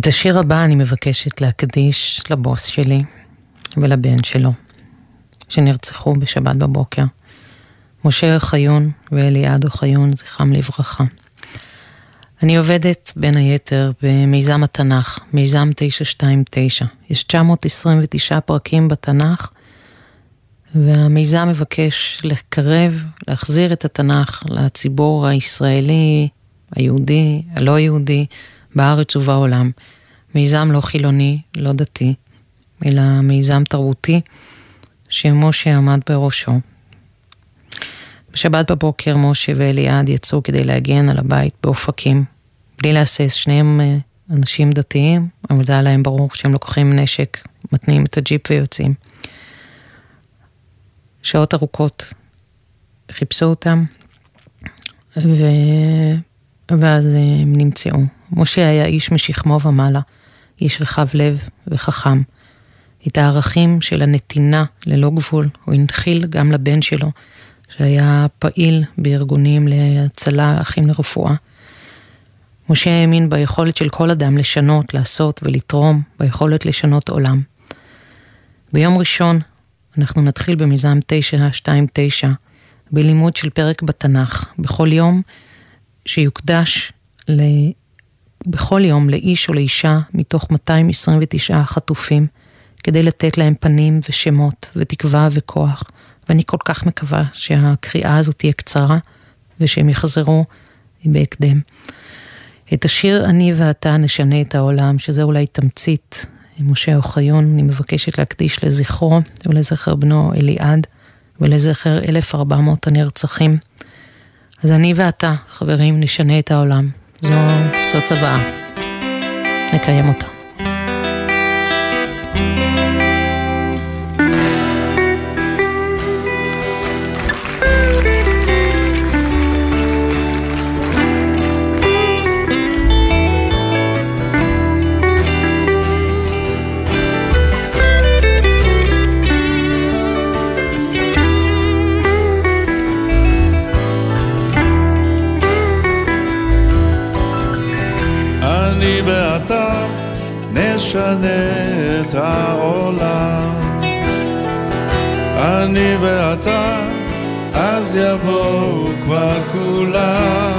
את השיר הבא אני מבקשת להקדיש לבוס שלי ולבן שלו, שנרצחו בשבת בבוקר. משה חיון ואליעד אוחיון, זכרם לברכה. אני עובדת בין היתר במיזם התנ"ך, מיזם 929. יש 929 פרקים בתנ"ך, והמיזם מבקש לקרב, להחזיר את התנ"ך לציבור הישראלי, היהודי, הלא יהודי, בארץ ובעולם. מיזם לא חילוני, לא דתי, אלא מיזם תרבותי, שמשה עמד בראשו. בשבת בבוקר משה ואליעד יצאו כדי להגן על הבית באופקים. בלי להסס, שניהם אה, אנשים דתיים, אבל זה היה להם ברור שהם לוקחים נשק, מתניעים את הג'יפ ויוצאים. שעות ארוכות חיפשו אותם, ו... ואז הם נמצאו. משה היה איש משכמו ומעלה, איש רחב לב וחכם. את הערכים של הנתינה ללא גבול הוא הנחיל גם לבן שלו, שהיה פעיל בארגונים להצלה, אחים לרפואה. משה האמין ביכולת של כל אדם לשנות, לעשות ולתרום, ביכולת לשנות עולם. ביום ראשון אנחנו נתחיל במיזם 929, בלימוד של פרק בתנ"ך, בכל יום שיוקדש ל... בכל יום לאיש או לאישה מתוך 229 חטופים, כדי לתת להם פנים ושמות ותקווה וכוח. ואני כל כך מקווה שהקריאה הזאת תהיה קצרה ושהם יחזרו בהקדם. את השיר "אני ואתה נשנה את העולם", שזה אולי תמצית משה אוחיון, אני מבקשת להקדיש לזכרו ולזכר בנו אליעד ולזכר 1,400 הנרצחים. אז אני ואתה, חברים, נשנה את העולם. זו, זו צוואה. נקיים אותה. נשנה את העולם. אני ואתה, אז יבואו כבר כולם.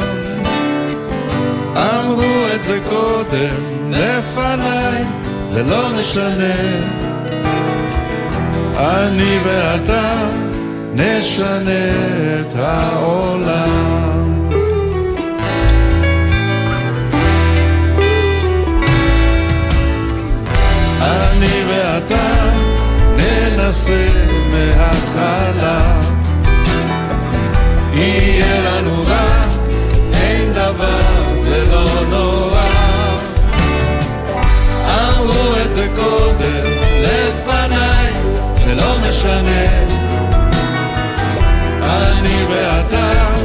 אמרו את זה קודם, לפניי, זה לא משנה. אני ואתה נשנה את העולם. ואתה ננסה מההתחלה. יהיה לנו רע, אין דבר, זה לא נורא. אמרו את זה קודם, לפניי, זה לא משנה. אני ואתה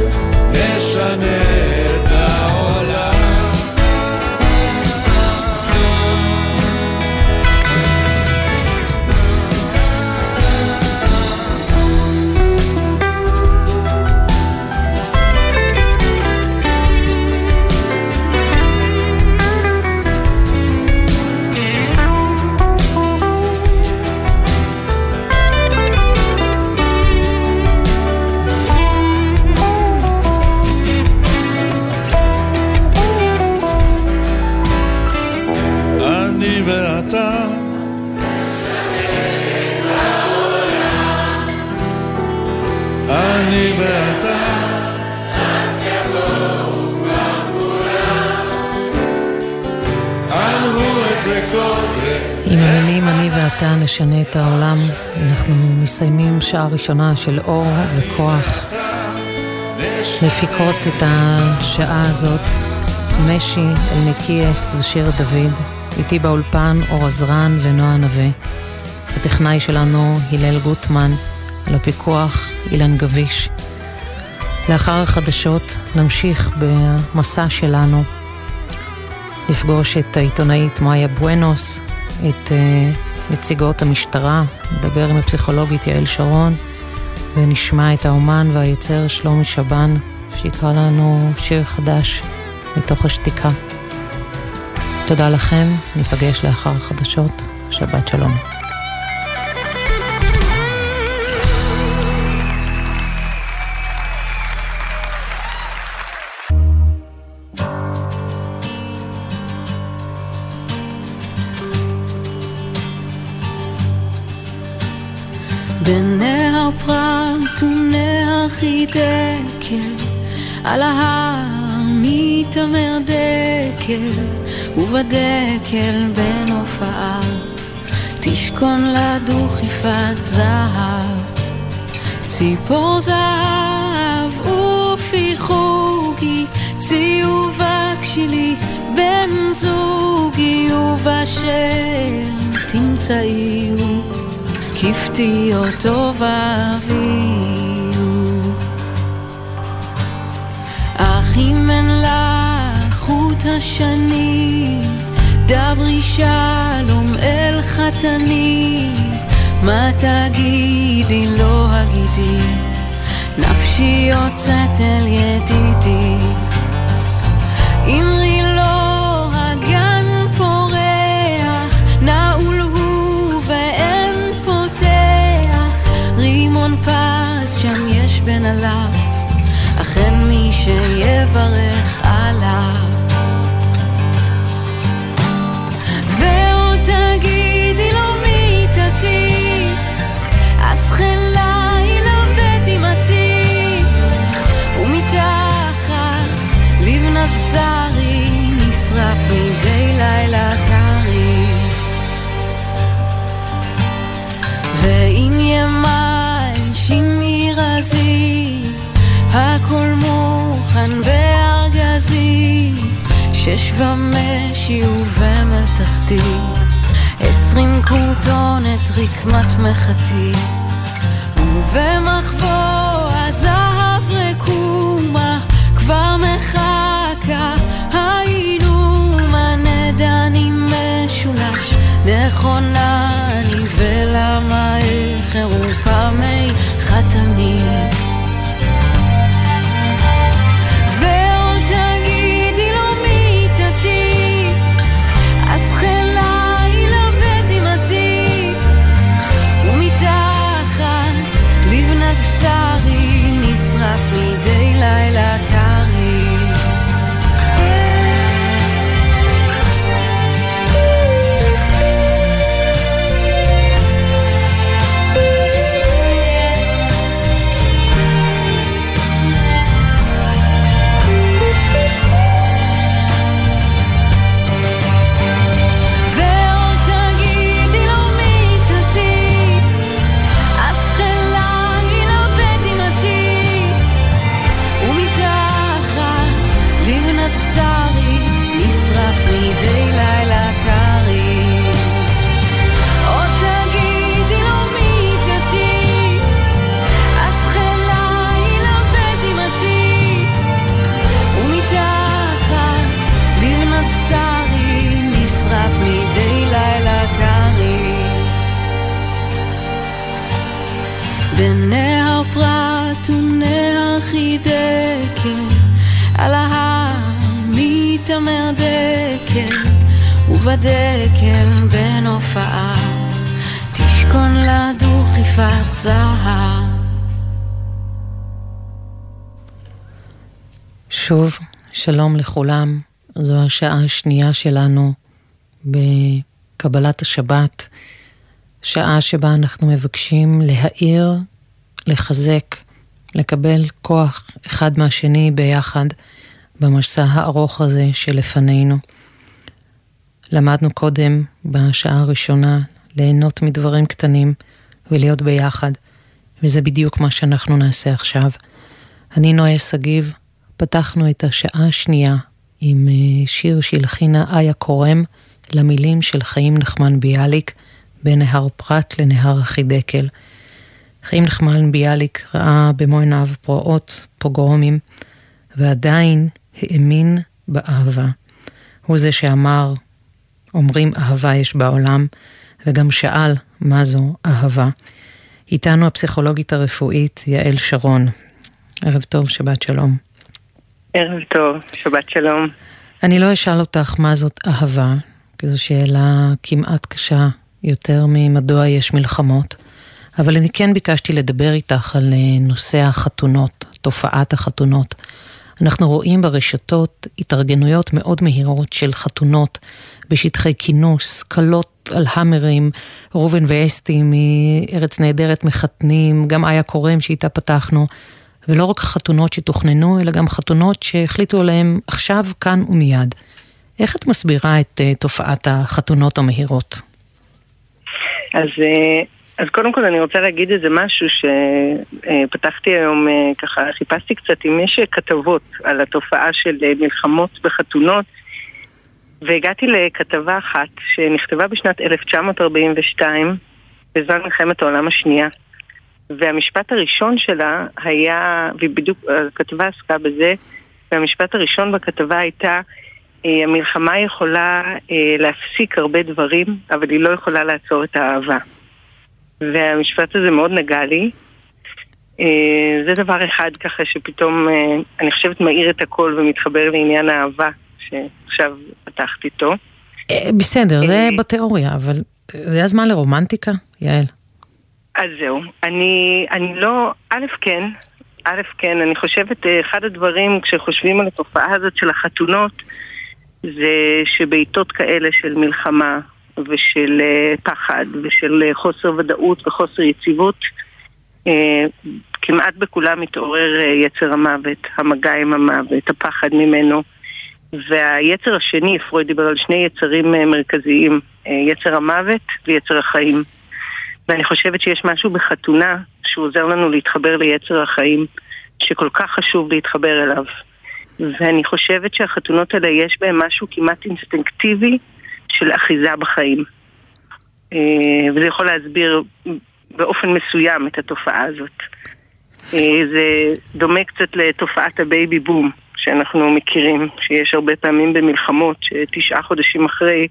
אתה נשנה את העולם. אנחנו מסיימים שעה ראשונה של אור וכוח. מפיקות את השעה הזאת משי אלנקיאס ושיר דוד. איתי באולפן אור עזרן ונועה נווה. הטכנאי שלנו הלל גוטמן, על הפיקוח אילן גביש. לאחר החדשות נמשיך במסע שלנו לפגוש את העיתונאית מאיה בואנוס, את uh, נציגות המשטרה, נדבר עם הפסיכולוגית יעל שרון, ונשמע את האומן והיוצר שלומי שבן, שיקרא לנו שיר חדש מתוך השתיקה. תודה לכם, ניפגש לאחר החדשות, שבת שלום. בנהר פרת ונהר חידקל, על ההר מתעמר דקל, ובדקל בין הופעיו תשכון לה דוכיפת זהב, ציפור זהב ופי חוגי, ציובה כשלי בן זוגי ובאשר תמצאיהו, כפתי אותו ואביהו. אך אם אין לך חוט השנים, דברי שלום אל חתני, מה תגידי לא הגידי, נפשי יוצאת אל ידידי. אמרי פס שם יש בנעליו, אך אין מי שיברך עליו. ועוד תגידי לו מיתתי, אז חלה שש ומשי ובמלתחתי, עשרים כותונת רקמת מחתי, ובמחבוא הזהב רקומה, כבר מחכה. היינו מנדני משולש, נכונה אני ולמה איחרו פעמי חתני. ועוד בנהר פרת ונהר חידקל, על ההר מתעמר דקל, ובדקל בין הופעיו, תשכון לה דוכיפת זהב. שוב, שלום לכולם. זו השעה השנייה שלנו בקבלת השבת, שעה שבה אנחנו מבקשים להאיר, לחזק, לקבל כוח אחד מהשני ביחד במסע הארוך הזה שלפנינו. למדנו קודם, בשעה הראשונה, ליהנות מדברים קטנים ולהיות ביחד, וזה בדיוק מה שאנחנו נעשה עכשיו. אני נויה שגיב, פתחנו את השעה השנייה עם אה, שיר שהלחינה איה קורם למילים של חיים נחמן ביאליק בין נהר פרת לנהר החידקל. חיים נחמן ביאליק ראה במו עיניו פרעות, פוגרומים, ועדיין האמין באהבה. הוא זה שאמר, אומרים אהבה יש בעולם, וגם שאל מה זו אהבה. איתנו הפסיכולוגית הרפואית יעל שרון. ערב טוב, שבת שלום. ערב טוב, שבת שלום. אני לא אשאל אותך מה זאת אהבה, כי זו שאלה כמעט קשה יותר ממדוע יש מלחמות, אבל אני כן ביקשתי לדבר איתך על אה, נושא החתונות, תופעת החתונות. אנחנו רואים ברשתות התארגנויות מאוד מהירות של חתונות בשטחי כינוס, קלות על המרים, ראובן ואסתי מארץ נהדרת מחתנים, גם איה קורם שאיתה פתחנו, ולא רק חתונות שתוכננו, אלא גם חתונות שהחליטו עליהן עכשיו, כאן ומיד. איך את מסבירה את uh, תופעת החתונות המהירות? אז, אה, אז קודם כל אני רוצה להגיד איזה משהו שפתחתי היום, אה, ככה חיפשתי קצת אם יש כתבות על התופעה של מלחמות בחתונות והגעתי לכתבה אחת שנכתבה בשנת 1942 בזמן מלחמת העולם השנייה והמשפט הראשון שלה היה, ובדיוק הכתבה עסקה בזה, והמשפט הראשון בכתבה הייתה אה, המלחמה יכולה אה, להפסיק הרבה דברים, אבל היא לא יכולה לעצור את האהבה. והמשפט הזה מאוד נגע לי. אה, זה דבר אחד ככה שפתאום, אני חושבת, מאיר את הכל ומתחבר לעניין האהבה, שעכשיו פתחת איתו. בסדר, זה בתיאוריה, אבל זה הזמן לרומנטיקה, יעל. אז זהו, אני, אני לא, א' כן, א' כן, אני חושבת, אחד הדברים כשחושבים על התופעה הזאת של החתונות, זה שבעיתות כאלה של מלחמה ושל אה, פחד ושל אה, חוסר ודאות וחוסר יציבות, אה, כמעט בכולם מתעורר יצר המוות, המגע עם המוות, הפחד ממנו. והיצר השני, פרויד דיבר על שני יצרים מרכזיים, יצר המוות ויצר החיים. ואני חושבת שיש משהו בחתונה שהוא עוזר לנו להתחבר ליצר החיים, שכל כך חשוב להתחבר אליו. ואני חושבת שהחתונות האלה יש בהן משהו כמעט אינסטינקטיבי של אחיזה בחיים. אה, וזה יכול להסביר באופן מסוים את התופעה הזאת. אה, זה דומה קצת לתופעת הבייבי בום שאנחנו מכירים, שיש הרבה פעמים במלחמות, שתשעה חודשים אחרי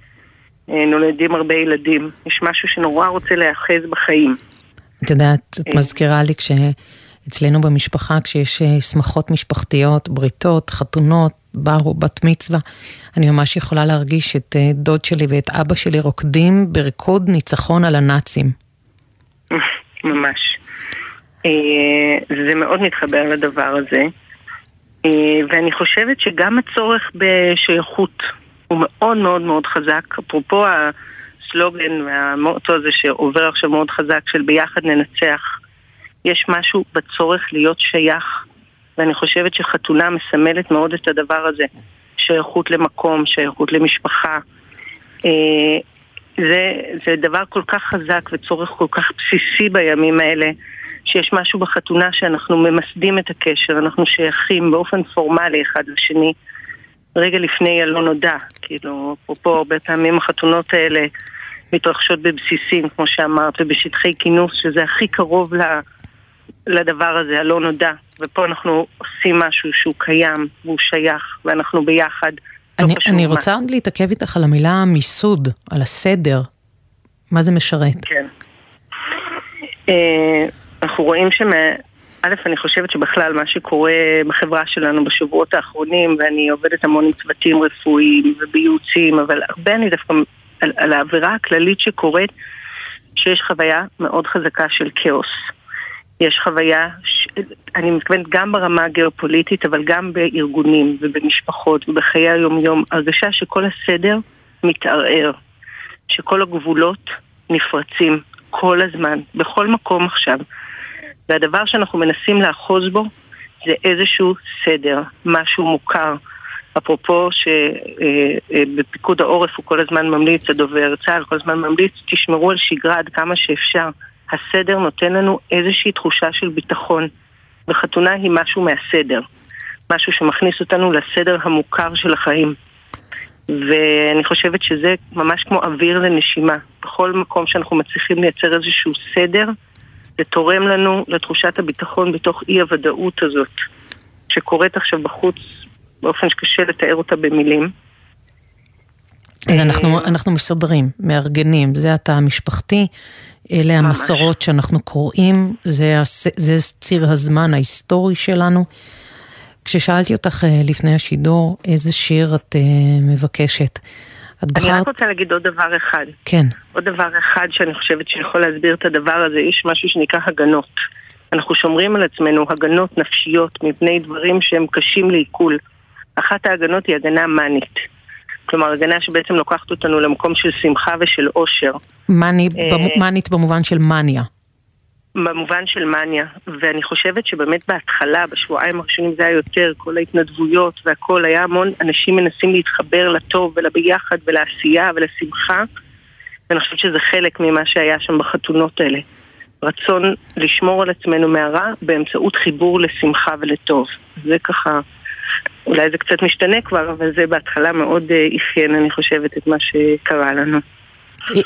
אה, נולדים הרבה ילדים. יש משהו שנורא רוצה להיאחז בחיים. את יודעת, את מזכירה לי כש... אצלנו במשפחה, כשיש שמחות משפחתיות, בריתות, חתונות, בר בת מצווה, אני ממש יכולה להרגיש את אה, דוד שלי ואת אבא שלי רוקדים בריקוד ניצחון על הנאצים. <laughs> ממש. אה, זה מאוד מתחבר לדבר הזה. ואני חושבת שגם הצורך בשייכות הוא מאוד מאוד מאוד חזק. אפרופו הסלוגן והמוטו הזה שעובר עכשיו מאוד חזק של ביחד ננצח. יש משהו בצורך להיות שייך, ואני חושבת שחתונה מסמלת מאוד את הדבר הזה. שייכות למקום, שייכות למשפחה. אה, זה, זה דבר כל כך חזק וצורך כל כך בסיסי בימים האלה, שיש משהו בחתונה שאנחנו ממסדים את הקשר, אנחנו שייכים באופן פורמלי אחד לשני, רגע לפני הלא נודע. כאילו, אפרופו, הרבה פעמים החתונות האלה מתרחשות בבסיסים, כמו שאמרת, ובשטחי כינוס, שזה הכי קרוב. לדבר הזה, הלא נודע. ופה אנחנו עושים משהו שהוא קיים, והוא שייך, ואנחנו ביחד. לא אני, אני רוצה עוד להתעכב איתך על המילה מיסוד, על הסדר. מה זה משרת? כן. Uh, אנחנו רואים שמ... א', אני חושבת שבכלל מה שקורה בחברה שלנו בשבועות האחרונים, ואני עובדת המון עם צוותים רפואיים ובייעוצים, אבל הרבה אני דווקא על, על האווירה הכללית שקורית, שיש חוויה מאוד חזקה של כאוס. יש חוויה, ש... אני מתכוונת גם ברמה הגיאופוליטית, אבל גם בארגונים ובמשפחות ובחיי היום-יום, הרגשה שכל הסדר מתערער, שכל הגבולות נפרצים כל הזמן, בכל מקום עכשיו. והדבר שאנחנו מנסים לאחוז בו זה איזשהו סדר, משהו מוכר. אפרופו שבפיקוד העורף הוא כל הזמן ממליץ, הדובר צה"ל כל הזמן ממליץ, תשמרו על שגרה עד כמה שאפשר. הסדר נותן לנו איזושהי תחושה של ביטחון. וחתונה היא משהו מהסדר. משהו שמכניס אותנו לסדר המוכר של החיים. ואני חושבת שזה ממש כמו אוויר לנשימה. בכל מקום שאנחנו מצליחים לייצר איזשהו סדר, זה תורם לנו לתחושת הביטחון בתוך אי הוודאות הזאת, שקורית עכשיו בחוץ באופן שקשה לתאר אותה במילים. אז אנחנו, אנחנו מסדרים, מארגנים, זה התא המשפחתי, אלה המסורות שאנחנו קוראים, זה, זה ציר הזמן ההיסטורי שלנו. כששאלתי אותך אה, לפני השידור, איזה שיר את uh, מבקשת? את בחרת... אני רק רוצה להגיד עוד דבר אחד. כן. עוד דבר אחד שאני חושבת שיכול להסביר את הדבר הזה, יש משהו שנקרא הגנות. אנחנו שומרים על עצמנו הגנות נפשיות מפני דברים שהם קשים לעיכול. אחת ההגנות היא הגנה מאנית. כלומר, הגנה שבעצם לוקחת אותנו למקום של שמחה ושל אושר. אה, מאנית במובן של מניה. במובן של מניה, ואני חושבת שבאמת בהתחלה, בשבועיים הראשונים זה היה יותר, כל ההתנדבויות והכל, היה המון אנשים מנסים להתחבר לטוב ולביחד ולעשייה ולשמחה, ואני חושבת שזה חלק ממה שהיה שם בחתונות האלה. רצון לשמור על עצמנו מהרע באמצעות חיבור לשמחה ולטוב. זה ככה, אולי זה קצת משתנה כבר, אבל זה בהתחלה מאוד אה, אפיין, אני חושבת, את מה שקרה לנו.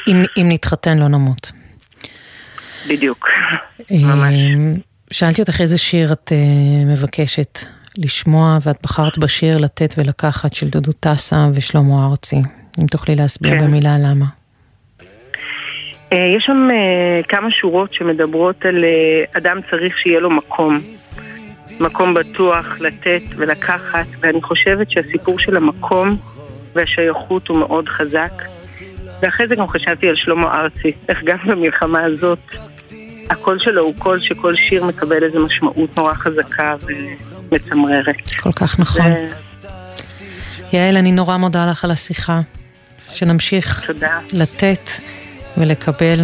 אם, אם נתחתן לא נמות. בדיוק, אה, ממש. שאלתי אותך איזה שיר את אה, מבקשת לשמוע, ואת בחרת בשיר לתת ולקחת של דודו טסה ושלמה ארצי. אם תוכלי להסביר כן. במילה למה. יש שם אה, כמה שורות שמדברות על אה, אדם צריך שיהיה לו מקום. מקום בטוח לתת ולקחת, ואני חושבת שהסיפור של המקום והשייכות הוא מאוד חזק. ואחרי זה גם חשבתי על שלמה ארצי, איך גם במלחמה הזאת הקול שלו הוא קול שכל שיר מקבל איזו משמעות נורא חזקה ומצמררת. כל כך נכון. ו- יעל, אני נורא מודה לך על השיחה. שנמשיך תודה. לתת ולקבל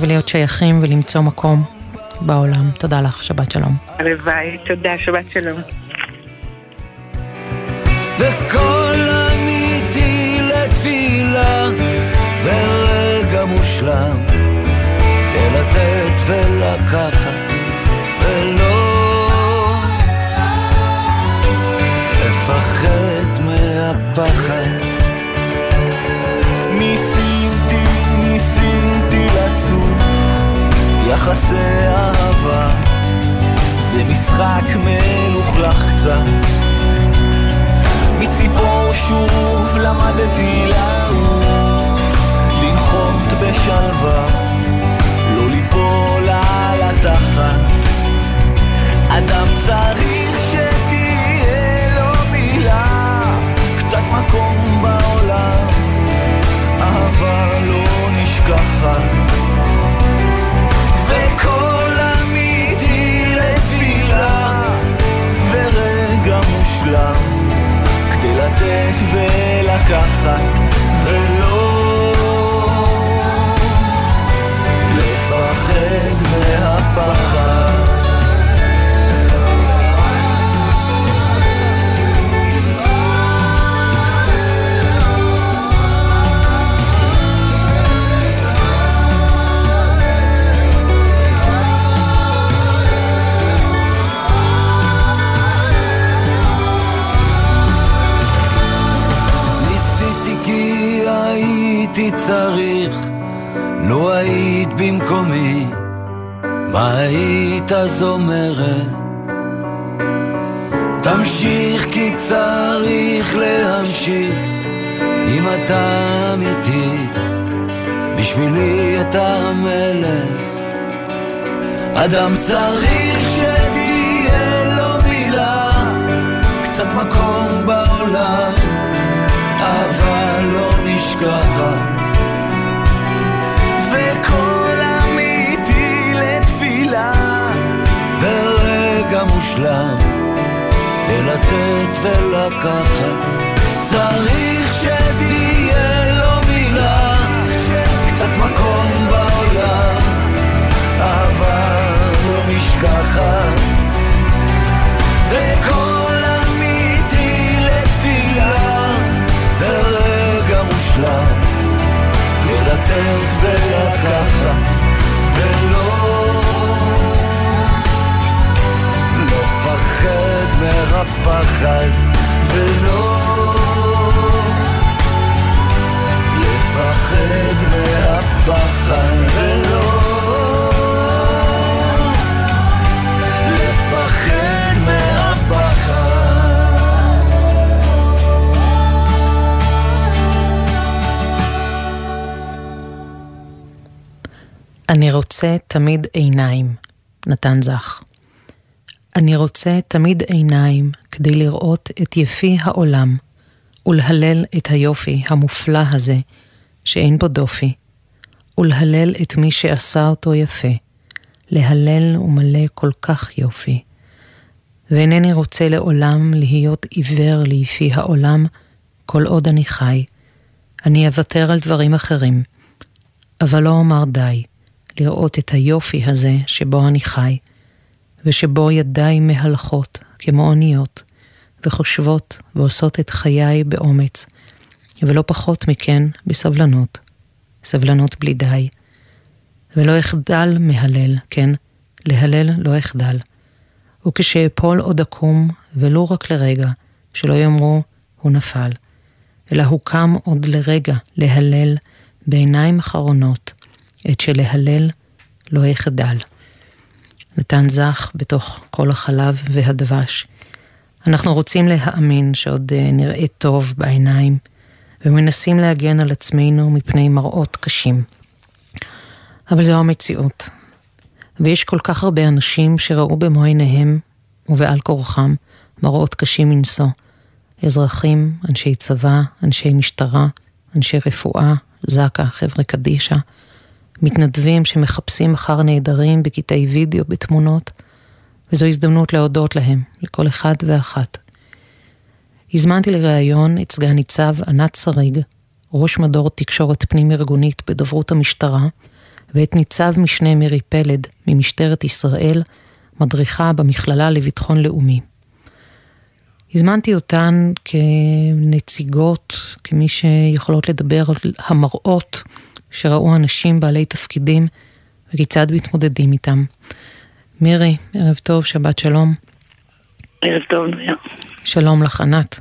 ולהיות שייכים ולמצוא מקום בעולם. תודה לך, שבת שלום. הלוואי, תודה, שבת שלום. וקול אמיתי לתפילה ורגע מושלם ללתת ולקחת ולא לפחד מהפחד יחסי אהבה זה משחק מלוכלך קצת מציפור שוב למדתי לעוף, לנחות בשלווה, לא ליפול על התחת. אדם צריך שתהיה לו מילה, קצת מקום בעולם, אהבה לא נשכחת. ולקחת ולא לפחד מהפחד צריך, לו היית במקומי, מה היית אז אומרת? תמשיך כי צריך להמשיך, אם אתה אמיתי, בשבילי אתה המלך. אדם צריך שתהיה לו מילה, קצת מקום בעולם. אהבה לא נשכחת מושלם ללתת ולקחת. צריך שתהיה לו מילה קצת מקום בעולם אהבה לא נשכחת. וקול אמיתי לתפילה ברגע מושלם ללתת ולקחת מהפחד ולא לפחד מהפחד ולא אני רוצה תמיד עיניים, נתן זך. אני רוצה תמיד עיניים כדי לראות את יפי העולם ולהלל את היופי המופלא הזה, שאין בו דופי, ולהלל את מי שעשה אותו יפה, להלל ומלא כל כך יופי. ואינני רוצה לעולם להיות עיוור ליפי העולם, כל עוד אני חי. אני אוותר על דברים אחרים, אבל לא אומר די, לראות את היופי הזה שבו אני חי, ושבו ידיי מהלכות כמו אוניות, וחושבות ועושות את חיי באומץ, ולא פחות מכן בסבלנות. סבלנות בלי די. ולא אחדל מהלל, כן, להלל לא אחדל. וכשאפול עוד אקום, ולו רק לרגע, שלא יאמרו, הוא נפל. אלא הוא קם עוד לרגע להלל בעיניים אחרונות, את שלהלל לא יחדל. נתן זך בתוך כל החלב והדבש. אנחנו רוצים להאמין שעוד אה, נראה טוב בעיניים, ומנסים להגן על עצמנו מפני מראות קשים. אבל זו המציאות. ויש כל כך הרבה אנשים שראו במו עיניהם ובעל כורחם מראות קשים מנשוא. אזרחים, אנשי צבא, אנשי משטרה, אנשי רפואה, זק"א, חבר'ה קדישא, מתנדבים שמחפשים אחר נעדרים בקטעי וידאו, בתמונות, וזו הזדמנות להודות להם, לכל אחד ואחת. הזמנתי לראיון את סגן ניצב ענת שריג, ראש מדור תקשורת פנים-ארגונית בדוברות המשטרה, ואת ניצב משנה מירי פלד ממשטרת ישראל, מדריכה במכללה לביטחון לאומי. הזמנתי אותן כנציגות, כמי שיכולות לדבר על המראות שראו אנשים בעלי תפקידים וכיצד מתמודדים איתם. מירי, ערב טוב, שבת שלום. ערב טוב, נויה. שלום לך, ענת.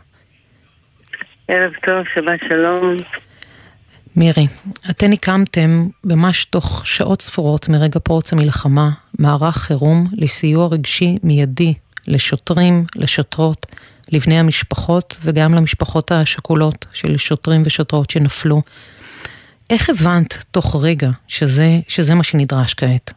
ערב טוב, שבת שלום. מירי, אתן הקמתם ממש תוך שעות ספורות מרגע פרוץ המלחמה מערך חירום לסיוע רגשי מיידי לשוטרים, לשוטרות, לבני המשפחות וגם למשפחות השכולות של שוטרים ושוטרות שנפלו. איך הבנת תוך רגע שזה, שזה מה שנדרש כעת?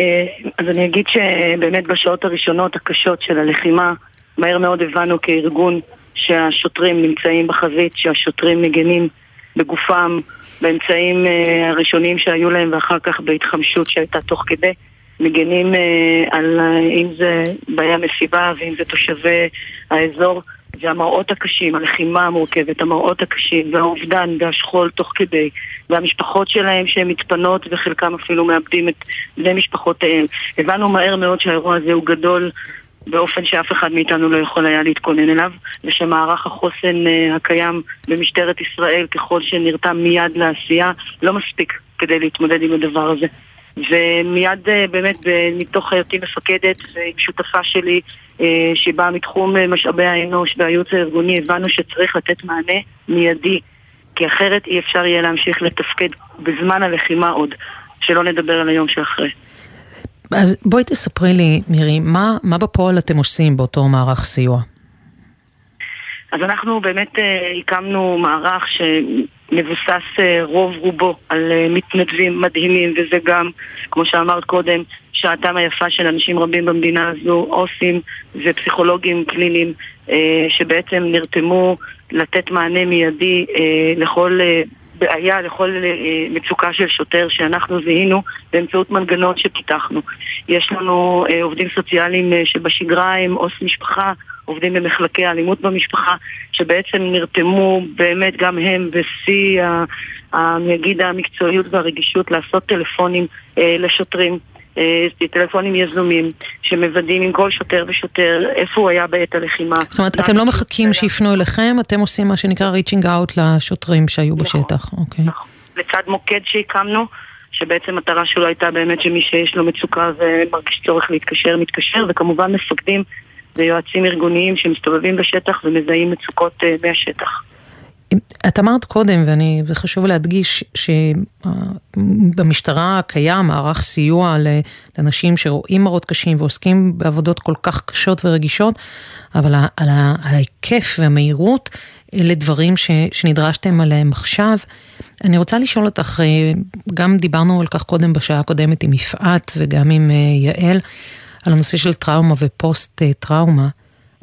אה, אז אני אגיד שבאמת בשעות הראשונות הקשות של הלחימה, מהר מאוד הבנו כארגון שהשוטרים נמצאים בחזית, שהשוטרים מגנים בגופם, באמצעים אה, הראשונים שהיו להם ואחר כך בהתחמשות שהייתה תוך כדי. מגנים אה, על אם זה באי המסיבה ואם זה תושבי האזור והמראות הקשים, הלחימה המורכבת, המראות הקשים והאובדן והשכול תוך כדי והמשפחות שלהם שהן מתפנות וחלקם אפילו מאבדים את בני משפחותיהם. הבנו מהר מאוד שהאירוע הזה הוא גדול באופן שאף אחד מאיתנו לא יכול היה להתכונן אליו, ושמערך החוסן uh, הקיים במשטרת ישראל, ככל שנרתם מיד לעשייה, לא מספיק כדי להתמודד עם הדבר הזה. ומיד uh, באמת מתוך היותי מפקדת ועם שותפה שלי שבאה מתחום uh, משאבי האנוש והייעוץ הארגוני, הבנו שצריך לתת מענה מיידי, כי אחרת אי אפשר יהיה להמשיך לתפקד בזמן הלחימה עוד, שלא נדבר על היום שאחרי. אז בואי תספרי לי, מירי, מה, מה בפועל אתם עושים באותו מערך סיוע? אז אנחנו באמת uh, הקמנו מערך שמבוסס uh, רוב רובו על uh, מתנדבים מדהימים, וזה גם, כמו שאמרת קודם, שעתם היפה של אנשים רבים במדינה הזו, עו"סים ופסיכולוגים קליניים, uh, שבעצם נרתמו לתת מענה מיידי לכל... בעיה לכל אה, מצוקה של שוטר שאנחנו זיהינו באמצעות מנגנות שפיתחנו. יש לנו אה, עובדים סוציאליים אה, שבשגרה הם עו"ס משפחה, עובדים במחלקי האלימות במשפחה, שבעצם נרתמו באמת גם הם בשיא, אני אגיד, המקצועיות והרגישות לעשות טלפונים לשוטרים. טלפונים יזומים שמוודאים עם כל שוטר ושוטר איפה הוא היה בעת הלחימה. זאת אומרת, אתם לא מחכים שיפנו אליכם, אתם עושים מה שנקרא reaching out לשוטרים שהיו נכון, בשטח, אוקיי. נכון. לצד מוקד שהקמנו, שבעצם המטרה שלו הייתה באמת שמי שיש לו מצוקה ומרגיש צורך להתקשר, מתקשר, וכמובן מפקדים ויועצים ארגוניים שמסתובבים בשטח ומזהים מצוקות uh, מהשטח. את אמרת קודם, ואני, וחשוב להדגיש, שבמשטרה קיים מערך סיוע לאנשים שרואים מראות קשים ועוסקים בעבודות כל כך קשות ורגישות, אבל על ההיקף והמהירות, אלה דברים שנדרשתם עליהם עכשיו. אני רוצה לשאול אותך, גם דיברנו על כך קודם בשעה הקודמת עם יפעת וגם עם אה, יעל, על הנושא של טראומה ופוסט טראומה.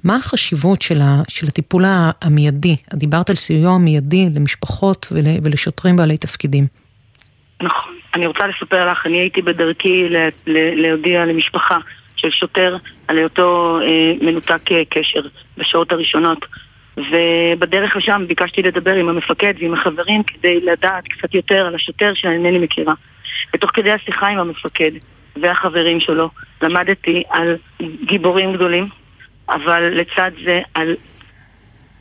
מה החשיבות של, ה, של הטיפול המיידי? את דיברת על סיוע מיידי למשפחות ול, ולשוטרים בעלי תפקידים. נכון. אני רוצה לספר לך, אני הייתי בדרכי ל, ל, להודיע למשפחה של שוטר על היותו אה, מנותק אה, קשר בשעות הראשונות. ובדרך לשם ביקשתי לדבר עם המפקד ועם החברים כדי לדעת קצת יותר על השוטר שאינני מכירה. ותוך כדי השיחה עם המפקד והחברים שלו למדתי על גיבורים גדולים, אבל לצד זה על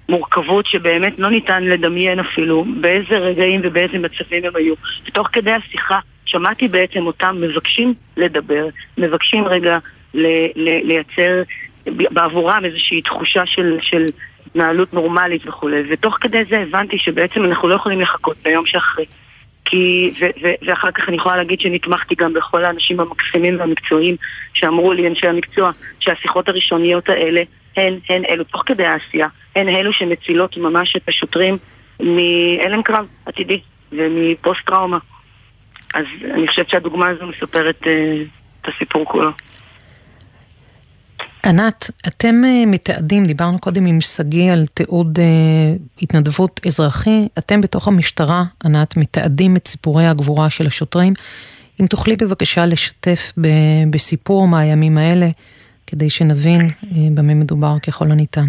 מורכבות שבאמת לא ניתן לדמיין אפילו באיזה רגעים ובאיזה מצבים הם היו. ותוך כדי השיחה שמעתי בעצם אותם מבקשים לדבר, מבקשים רגע ל- ל- לייצר בעבורם איזושהי תחושה של, של התנהלות נורמלית וכולי, ותוך כדי זה הבנתי שבעצם אנחנו לא יכולים לחכות ליום שאחרי. כי, ו, ו, ואחר כך אני יכולה להגיד שנתמכתי גם בכל האנשים המקסימים והמקצועיים שאמרו לי, אנשי המקצוע, שהשיחות הראשוניות האלה הן, הן אלו, תוך כדי העשייה, הן אלו שמצילות ממש את השוטרים מהלם קרב עתידי ומפוסט טראומה. אז אני חושבת שהדוגמה הזו מספרת uh, את הסיפור כולו. ענת, אתם אה, מתעדים, דיברנו קודם עם שגיא על תיעוד uh, התנדבות אזרחי, אתם בתוך המשטרה, ענת, מתעדים את סיפורי הגבורה של השוטרים. אם תוכלי בבקשה לשתף ב- בסיפור מהימים האלה, כדי שנבין uh, במה מדובר ככל הניתן.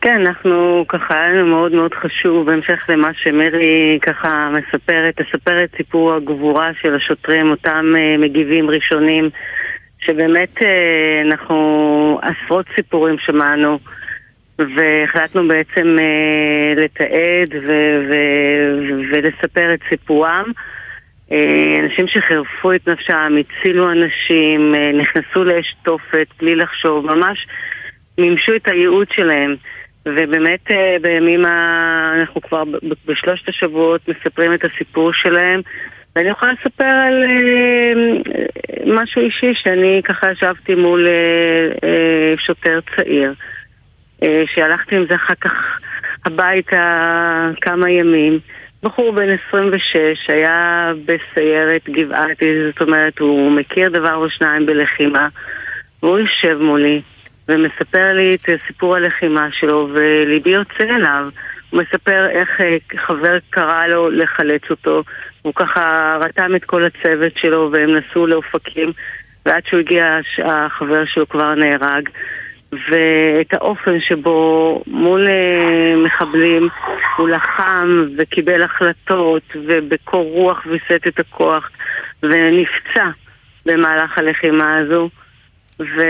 כן, אנחנו ככה, היה לנו מאוד מאוד חשוב, בהמשך למה שמירי ככה מספרת, תספר את סיפור הגבורה של השוטרים, אותם uh, מגיבים ראשונים. שבאמת אה, אנחנו עשרות סיפורים שמענו והחלטנו בעצם אה, לתעד ו- ו- ולספר את סיפורם. אה, אנשים שחירפו את נפשם, הצילו אנשים, נכנסו לאש תופת בלי לחשוב, ממש מימשו את הייעוד שלהם. ובאמת בימים ה... אנחנו כבר בשלושת השבועות מספרים את הסיפור שלהם ואני יכולה לספר על אה, משהו אישי, שאני ככה ישבתי מול אה, אה, שוטר צעיר, שהלכתי עם זה אחר כך הביתה כמה ימים. בחור בן 26, היה בסיירת גבעתי, זאת אומרת, הוא מכיר דבר או שניים בלחימה, והוא יושב מולי ומספר לי את סיפור הלחימה שלו, וליבי יוצא אליו. הוא מספר איך חבר קרא לו לחלץ אותו, הוא ככה רתם את כל הצוות שלו והם נסעו לאופקים ועד שהוא הגיע החבר שלו כבר נהרג. ואת האופן שבו מול אה, מחבלים הוא לחם וקיבל החלטות ובקור רוח ויסת את הכוח ונפצע במהלך הלחימה הזו. ו...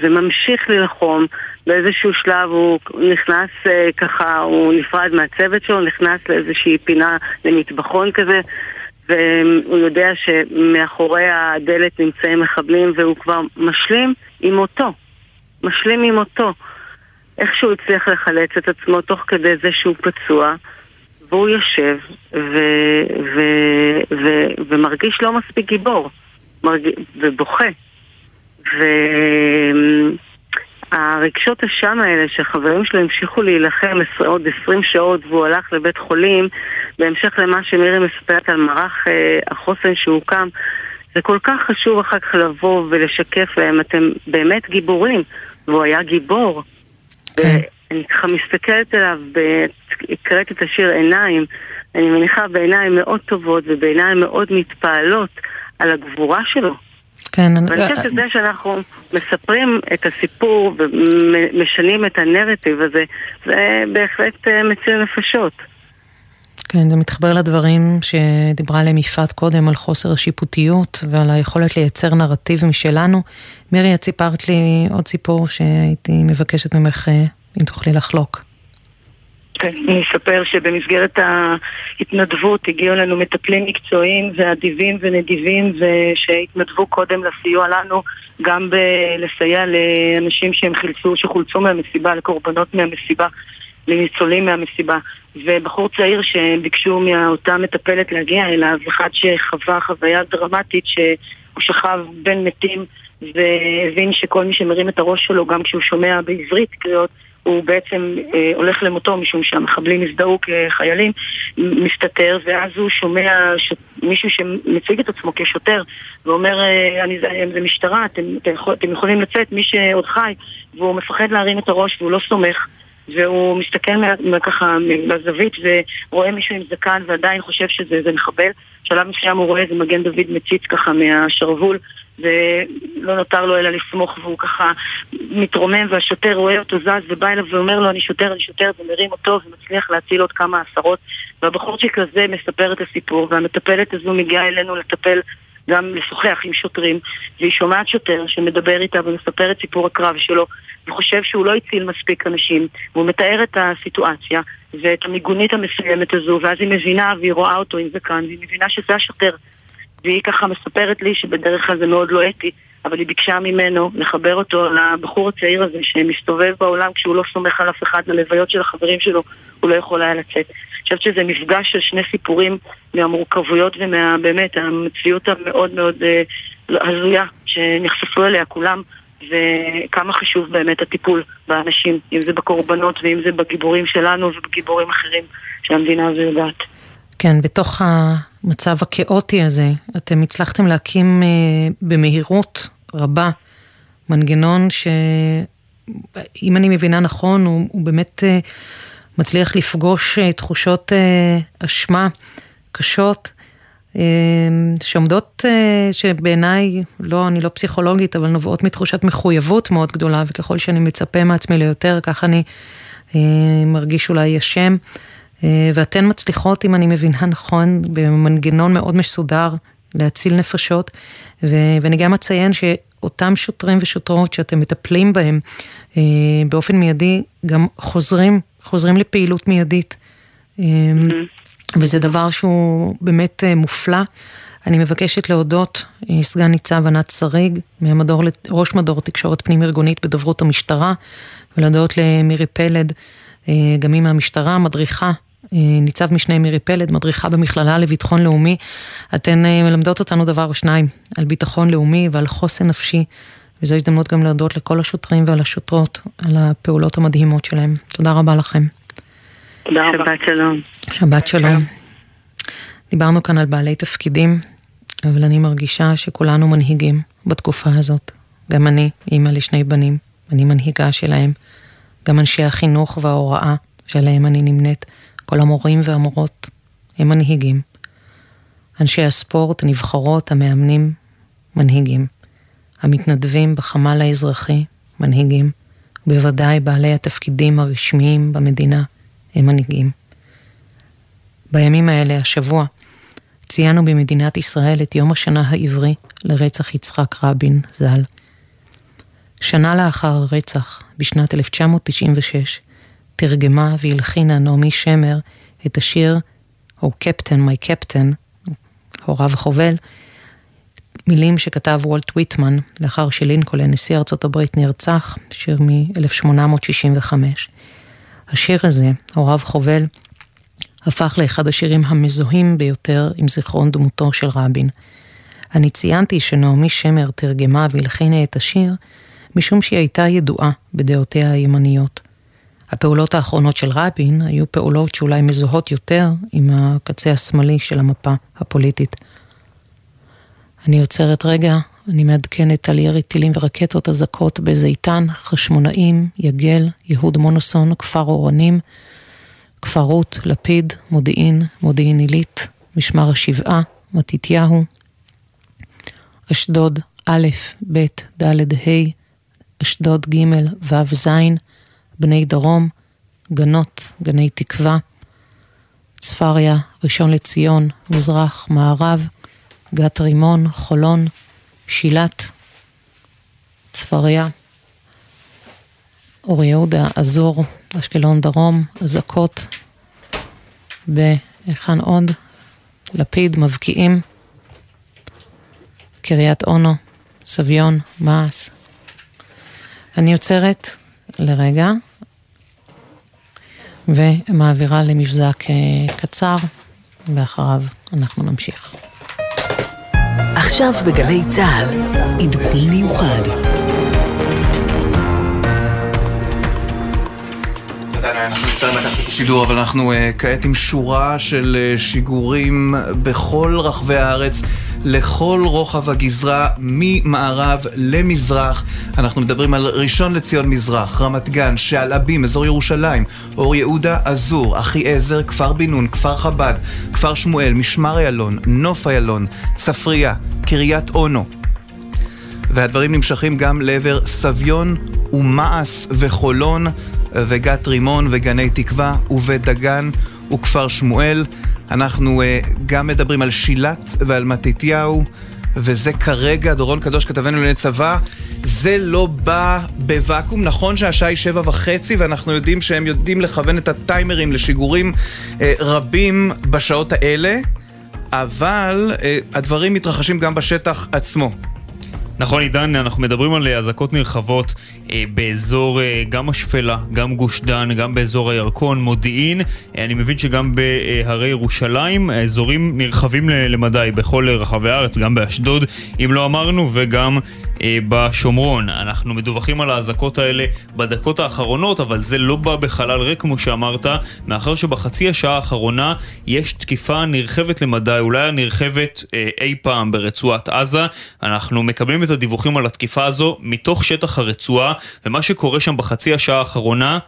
וממשיך ללחום. באיזשהו שלב הוא נכנס אה, ככה, הוא נפרד מהצוות שלו, נכנס לאיזושהי פינה למטבחון כזה, והוא יודע שמאחורי הדלת נמצאים מחבלים והוא כבר משלים עם מותו. משלים עם מותו. איכשהו הצליח לחלץ את עצמו תוך כדי זה שהוא פצוע, והוא יושב ו- ו- ו- ומרגיש לא מספיק גיבור, מרג... ובוכה. והרגשות אשם האלה שחברים שלו המשיכו להילחם עוד 20 שעות והוא הלך לבית חולים בהמשך למה שמירי מספרת על מערך אה, החוסן שהוקם זה כל כך חשוב אחר כך לבוא ולשקף להם, אתם באמת גיבורים והוא היה גיבור כן. אני ככה מסתכלת עליו, הקראתי את השיר עיניים אני מניחה בעיניים מאוד טובות ובעיניים מאוד מתפעלות על הגבורה שלו כן. ואני חושבת שזה שאנחנו מספרים את הסיפור ומשנים את הנרטיב הזה, זה בהחלט אה, מציל נפשות. כן, זה מתחבר לדברים שדיברה עליהם יפעת קודם, על חוסר השיפוטיות ועל היכולת לייצר נרטיב משלנו. מירי, את סיפרת לי עוד סיפור שהייתי מבקשת ממך, אה, אם תוכלי לחלוק. אני אספר שבמסגרת ההתנדבות הגיעו לנו מטפלים מקצועיים ואדיבים ונדיבים ושהתנדבו קודם לסיוע לנו גם בלסייע לאנשים שהם חילצו, שחולצו מהמסיבה, לקורבנות מהמסיבה, לניצולים מהמסיבה. ובחור צעיר שביקשו מאותה מטפלת להגיע אליו, אחד שחווה חוויה דרמטית שהוא שכב בין מתים והבין שכל מי שמרים את הראש שלו גם כשהוא שומע בעברית קריאות הוא בעצם אה, הולך למותו משום שהמחבלים הזדהו כחיילים, מסתתר, ואז הוא שומע ש... מישהו שמציג את עצמו כשוטר ואומר, אה, אני, זה משטרה, אתם, אתם, יכול, אתם יכולים לצאת, מי שעוד חי, והוא מפחד להרים את הראש והוא לא סומך. והוא מסתכל מה, ככה בזווית ורואה מישהו עם זקן ועדיין חושב שזה מחבל. בשלב מסוים הוא רואה איזה מגן דוד מציץ ככה מהשרוול ולא נותר לו אלא לסמוך והוא ככה מתרומם והשוטר רואה אותו זז ובא אליו ואומר לו אני שוטר, אני שוטר ומרים אותו ומצליח להציל עוד כמה עשרות והבחורצ'יק הזה מספר את הסיפור והמטפלת הזו מגיעה אלינו לטפל גם לשוחח עם שוטרים, והיא שומעת שוטר שמדבר איתה ומספר את סיפור הקרב שלו, וחושב שהוא לא הציל מספיק אנשים, והוא מתאר את הסיטואציה ואת המיגונית המסוימת הזו, ואז היא מבינה והיא רואה אותו עם זקן, והיא מבינה שזה השוטר. והיא ככה מספרת לי שבדרך כלל זה מאוד לא אתי, אבל היא ביקשה ממנו לחבר אותו לבחור הצעיר הזה שמסתובב בעולם כשהוא לא סומך על אף אחד, ללוויות של החברים שלו, הוא לא יכול היה לצאת. אני חושבת שזה מפגש של שני סיפורים מהמורכבויות ומהבאמת המציאות המאוד מאוד אה, הזויה שנחשפו אליה כולם. וכמה חשוב באמת הטיפול באנשים, אם זה בקורבנות ואם זה בגיבורים שלנו ובגיבורים אחרים שהמדינה הזו יודעת. כן, בתוך המצב הכאוטי הזה, אתם הצלחתם להקים אה, במהירות רבה מנגנון שאם אני מבינה נכון, הוא, הוא באמת אה, מצליח לפגוש אה, תחושות אשמה קשות. שעומדות, שבעיניי, לא, אני לא פסיכולוגית, אבל נובעות מתחושת מחויבות מאוד גדולה, וככל שאני מצפה מעצמי ליותר, ככה אני מרגיש אולי אשם. אה, ואתן מצליחות, אם אני מבינה נכון, במנגנון מאוד מסודר, להציל נפשות. ו- ואני גם אציין שאותם שוטרים ושוטרות שאתם מטפלים בהם אה, באופן מיידי, גם חוזרים, חוזרים לפעילות מיידית. Mm-hmm. וזה דבר שהוא באמת מופלא. אני מבקשת להודות, סגן ניצב ענת שריג, מהמדור, ראש מדור תקשורת פנים ארגונית בדוברות המשטרה, ולהודות למירי פלד, גם היא מהמשטרה, מדריכה אה, ניצב משנה מירי פלד, מדריכה במכללה לביטחון לאומי. אתן אה, מלמדות אותנו דבר או שניים, על ביטחון לאומי ועל חוסן נפשי, וזו הזדמנות גם להודות לכל השוטרים ועל השוטרות, על הפעולות המדהימות שלהם. תודה רבה לכם. תודה רבה. שבת שלום. שבת שלום. דיברנו כאן על בעלי תפקידים, אבל אני מרגישה שכולנו מנהיגים בתקופה הזאת. גם אני, אימא לשני בנים, אני מנהיגה שלהם. גם אנשי החינוך וההוראה שעליהם אני נמנית. כל המורים והמורות הם מנהיגים. אנשי הספורט, הנבחרות, המאמנים, מנהיגים. המתנדבים בחמ"ל האזרחי, מנהיגים. בוודאי בעלי התפקידים הרשמיים במדינה הם מנהיגים. בימים האלה, השבוע, ציינו במדינת ישראל את יום השנה העברי לרצח יצחק רבין ז"ל. שנה לאחר הרצח, בשנת 1996, תרגמה והלחינה נעמי שמר את השיר או קפטן, מי קפטן, הוריו חובל, מילים שכתב וולט ויטמן לאחר שלינקולן, נשיא ארצות הברית, נרצח, שיר מ-1865. השיר הזה, הוריו חובל, הפך לאחד השירים המזוהים ביותר עם זיכרון דמותו של רבין. אני ציינתי שנעמי שמר תרגמה והלחינה את השיר משום שהיא הייתה ידועה בדעותיה הימניות. הפעולות האחרונות של רבין היו פעולות שאולי מזוהות יותר עם הקצה השמאלי של המפה הפוליטית. אני עוצרת רגע, אני מעדכנת על ירי טילים ורקטות אזעקות בזיתן, חשמונאים, יגל, יהוד מונוסון, כפר אורנים, כפר רות, לפיד, מודיעין, מודיעין עילית, משמר השבעה, מתתיהו, אשדוד, א', ב', ד', ה', אשדוד ג', ו', ז', בני דרום, גנות, גני תקווה, צפריה, ראשון לציון, מזרח, מערב, גת רימון, חולון, שילת, צפריה, אור יהודה, אזור, אשקלון דרום, אזעקות, בהיכן עוד? לפיד, מבקיעים, קריית אונו, סביון, מעש. אני עוצרת לרגע, ומעבירה למבזק אה, קצר, ואחריו אנחנו נמשיך. עכשיו בגלי צה"ל, עדכון מיוחד. אנחנו נצטרך לקחת את השידור, אבל אנחנו uh, כעת עם שורה של uh, שיגורים בכל רחבי הארץ. לכל רוחב הגזרה, ממערב למזרח. אנחנו מדברים על ראשון לציון מזרח, רמת גן, שעלבים, אזור ירושלים, אור יהודה, עזור, אחיעזר, כפר בן נון, כפר חב"ד, כפר שמואל, משמר איילון, נוף איילון, צפריה, קריית אונו. והדברים נמשכים גם לעבר סביון ומעש וחולון וגת רימון וגני תקווה ובית דגן וכפר שמואל. אנחנו uh, גם מדברים על שילת ועל מתתיהו, וזה כרגע, דורון קדוש כתבנו לענייני צבא, זה לא בא בוואקום. נכון שהשעה היא שבע וחצי, ואנחנו יודעים שהם יודעים לכוון את הטיימרים לשיגורים אה, רבים בשעות האלה, אבל אה, הדברים מתרחשים גם בשטח עצמו. נכון, עידן, אנחנו מדברים על אזעקות נרחבות אה, באזור אה, גם השפלה, גם גוש דן, גם באזור הירקון, מודיעין. אה, אני מבין שגם בהרי ירושלים, אזורים נרחבים למדי בכל רחבי הארץ, גם באשדוד, אם לא אמרנו, וגם אה, בשומרון. אנחנו מדווחים על האזעקות האלה בדקות האחרונות, אבל זה לא בא בחלל ריק כמו שאמרת, מאחר שבחצי השעה האחרונה יש תקיפה נרחבת למדי, אולי הנרחבת אה, אי פעם ברצועת עזה. אנחנו מקבלים את הדיווחים על התקיפה הזו מתוך שטח הרצועה, ומה שקורה שם בחצי השעה האחרונה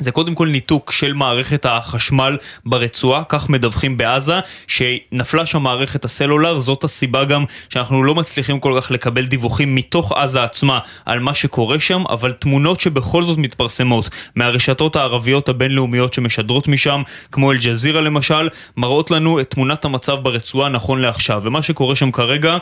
זה קודם כל ניתוק של מערכת החשמל ברצועה, כך מדווחים בעזה, שנפלה שם מערכת הסלולר, זאת הסיבה גם שאנחנו לא מצליחים כל כך לקבל דיווחים מתוך עזה עצמה על מה שקורה שם, אבל תמונות שבכל זאת מתפרסמות מהרשתות הערביות הבינלאומיות שמשדרות משם, כמו אל-ג'זירה למשל, מראות לנו את תמונת המצב ברצועה נכון לעכשיו, ומה שקורה שם כרגע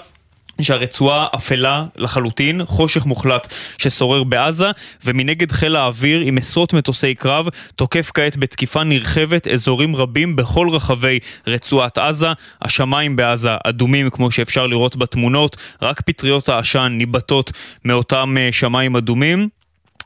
שהרצועה אפלה לחלוטין, חושך מוחלט ששורר בעזה, ומנגד חיל האוויר עם עשרות מטוסי קרב תוקף כעת בתקיפה נרחבת אזורים רבים בכל רחבי רצועת עזה. השמיים בעזה אדומים כמו שאפשר לראות בתמונות, רק פטריות העשן ניבטות מאותם אה, שמיים אדומים.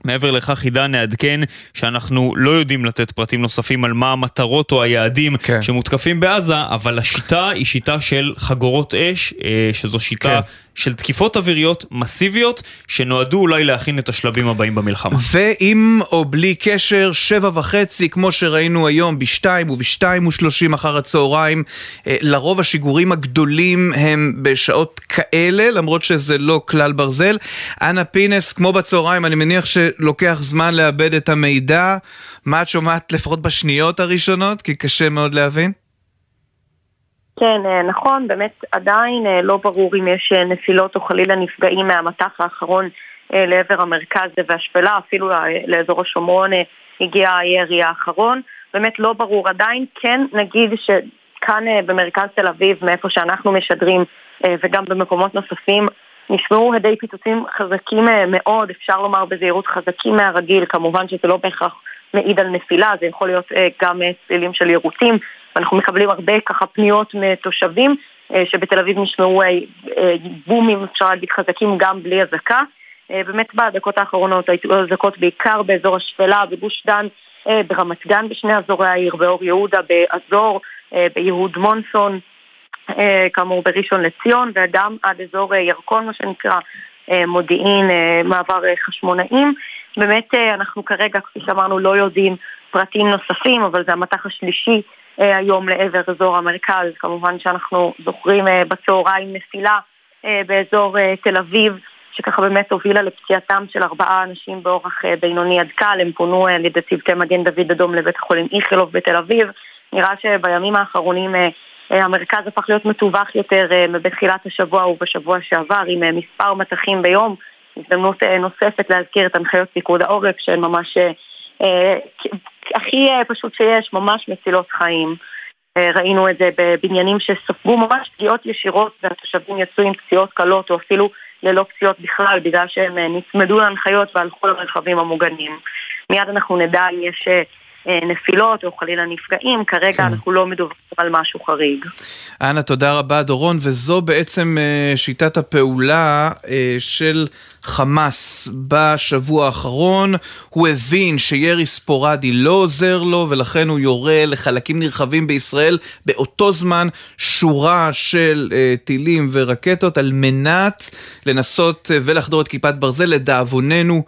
מעבר לכך, עידן, נעדכן שאנחנו לא יודעים לתת פרטים נוספים על מה המטרות או היעדים כן. שמותקפים בעזה, אבל השיטה היא שיטה של חגורות אש, אה, שזו שיטה כן. של תקיפות אוויריות מסיביות, שנועדו אולי להכין את השלבים הבאים במלחמה. ועם או בלי קשר, שבע וחצי, כמו שראינו היום, בשתיים ובשתיים ושלושים אחר הצהריים, אה, לרוב השיגורים הגדולים הם בשעות כאלה, למרות שזה לא כלל ברזל. אנה פינס, כמו בצהריים, אני מניח שלוקח זמן לאבד את המידע. מה את שומעת לפחות בשניות הראשונות? כי קשה מאוד להבין. כן, אה, נכון, באמת עדיין אה, לא ברור אם יש אה, נפילות או חלילה נפגעים מהמטח האחרון לעבר המרכז והשפלה, אפילו לאזור השומרון הגיע הירי האחרון. באמת לא ברור עדיין, כן נגיד שכאן במרכז תל אביב, מאיפה שאנחנו משדרים, וגם במקומות נוספים, נשמעו הדי פיצוצים חזקים מאוד, אפשר לומר בזהירות חזקים מהרגיל, כמובן שזה לא בהכרח מעיד על נפילה, זה יכול להיות גם צלילים של יירוטים. ואנחנו מקבלים הרבה ככה פניות מתושבים אה, שבתל אביב נשמעו אה, אה, בומים, אפשר להגיד חזקים גם בלי אזעקה. באמת בדקות האחרונות היו אזעקות בעיקר באזור השפלה, בגוש דן, ברמת גן בשני אזורי העיר, באור יהודה, באזור, ביהוד מונסון, כאמור בראשון לציון, וגם עד אזור ירקון, מה שנקרא, מודיעין, מעבר חשמונאים. באמת אנחנו כרגע, כפי שאמרנו, לא יודעים פרטים נוספים, אבל זה המטח השלישי היום לעבר אזור המרכז. כמובן שאנחנו זוכרים אה, בצהריים נפילה אה, באזור תל אביב, שככה באמת הובילה לפציעתם של ארבעה אנשים באורח בינוני עד קל, הם פונו על ידי צוותי מגן דוד אדום לבית החולים איכילוב בתל אביב. נראה שבימים האחרונים המרכז הפך להיות מתווך יותר בתחילת השבוע ובשבוע שעבר, עם מספר מטחים ביום. הזדמנות נוספת להזכיר את הנחיות פיקוד העורף שהן ממש הכי אה, פשוט שיש, ממש מצילות חיים. אה, ראינו את זה בבניינים שספגו ממש פגיעות ישירות והתושבים יצאו עם פציעות קלות או אפילו ללא פציעות בכלל בגלל שהם אה, נצמדו להנחיות והלכו למרחבים המוגנים. מיד אנחנו נדע אם יש נפילות או חלילה נפגעים, כרגע כן. אנחנו לא מדווחים על משהו חריג. אנה, תודה רבה דורון, וזו בעצם שיטת הפעולה של חמאס בשבוע האחרון. הוא הבין שירי ספורדי לא עוזר לו, ולכן הוא יורה לחלקים נרחבים בישראל באותו זמן שורה של uh, טילים ורקטות על מנת לנסות uh, ולחדור את כיפת ברזל. לדאבוננו,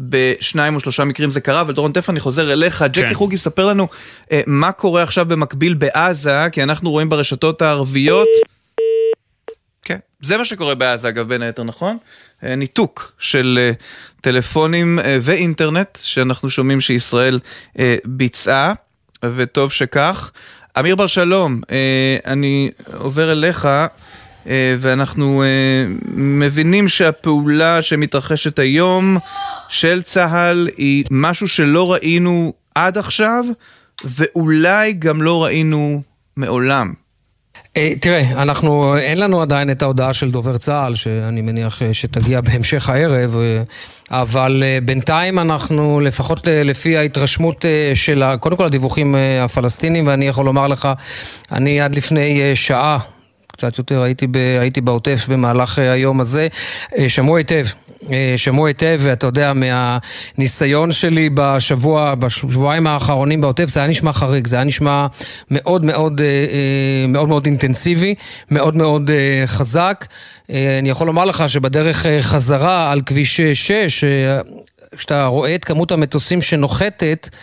בשניים או שלושה מקרים זה קרה, אבל דורון תכף אני חוזר אליך. כן. ג'קי חוגי, ספר לנו uh, מה קורה עכשיו במקביל בעזה, כי אנחנו רואים ברשתות הערביות... כן, זה מה שקורה בעזה אגב בין היתר, נכון? אה, ניתוק של אה, טלפונים אה, ואינטרנט שאנחנו שומעים שישראל ביצעה, וטוב שכך. אמיר בר שלום, אני עובר אליך. ואנחנו מבינים שהפעולה שמתרחשת היום של צה"ל היא משהו שלא ראינו עד עכשיו, ואולי גם לא ראינו מעולם. אה, תראה, אנחנו, אין לנו עדיין את ההודעה של דובר צה"ל, שאני מניח אה, שתגיע <laughs> בהמשך הערב, אה, אבל בינתיים אנחנו, לפחות לפי ההתרשמות של, קודם כל הדיווחים הפלסטינים, ואני יכול לומר לך, אני עד לפני שעה קצת יותר הייתי, ב, הייתי בעוטף במהלך היום הזה, שמעו היטב אה, שמעו היטב, ואתה יודע, מהניסיון שלי בשבוע, בשבועיים האחרונים בעוטף, זה היה נשמע חריג, זה היה נשמע מאוד מאוד, אה, אה, מאוד מאוד אינטנסיבי, מאוד מאוד חזק. אני יכול לומר לך שבדרך חזרה על כביש 6, כשאתה רואה את כמות המטוסים שנוחתת, אה,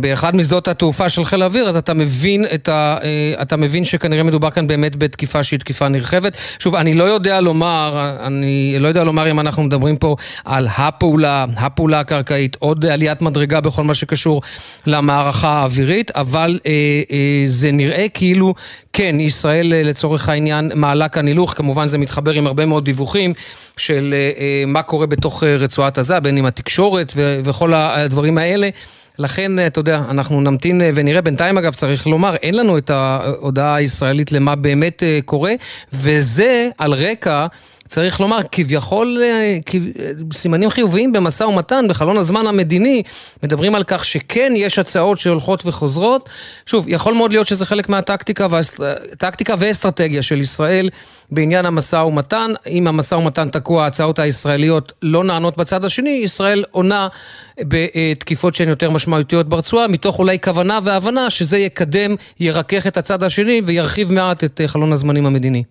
באחד משדות התעופה של חיל האוויר, אז אתה מבין, את ה, אה, אתה מבין שכנראה מדובר כאן באמת בתקיפה שהיא תקיפה נרחבת. שוב, אני לא יודע לומר, אני לא יודע לומר אם אנחנו מדברים פה על הפעולה, הפעולה הקרקעית, עוד עליית מדרגה בכל מה שקשור למערכה האווירית, אבל אה, אה, זה נראה כאילו, כן, ישראל אה, לצורך העניין מעלה כאן הילוך, כמובן זה מתחבר עם הרבה מאוד דיווחים של אה, אה, מה קורה בתוך אה, רצועת עזה, בין עם התקשורת ו- וכל הדברים האלה. לכן, אתה יודע, אנחנו נמתין ונראה. בינתיים, אגב, צריך לומר, אין לנו את ההודעה הישראלית למה באמת אה, קורה, וזה על רקע... צריך לומר, כביכול אה, סימנים חיוביים במשא ומתן, בחלון הזמן המדיני, מדברים על כך שכן יש הצעות שהולכות וחוזרות. שוב, יכול מאוד להיות שזה חלק מהטקטיקה ואסטרטגיה של ישראל בעניין המשא ומתן. אם המשא ומתן תקוע, ההצעות הישראליות לא נענות בצד השני, ישראל עונה בתקיפות שהן יותר משמעותיות ברצועה, מתוך אולי כוונה והבנה שזה יקדם, ירכך את הצד השני וירחיב מעט את חלון הזמנים המדיני.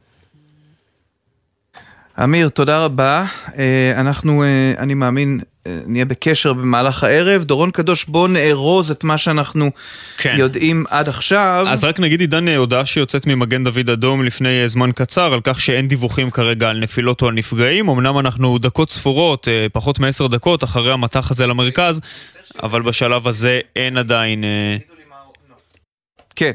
אמיר, תודה רבה. אה, אנחנו, אה, אני מאמין, אה, נהיה בקשר במהלך הערב. דורון קדוש, בוא נארוז את מה שאנחנו כן. יודעים עד עכשיו. אז רק נגיד, עידן, הודעה שיוצאת ממגן דוד אדום לפני זמן קצר, על כך שאין דיווחים כרגע על נפילות או על נפגעים. אמנם אנחנו דקות ספורות, פחות מעשר דקות, אחרי המטח הזה למרכז, אבל בשלב הזה אין עדיין... כן,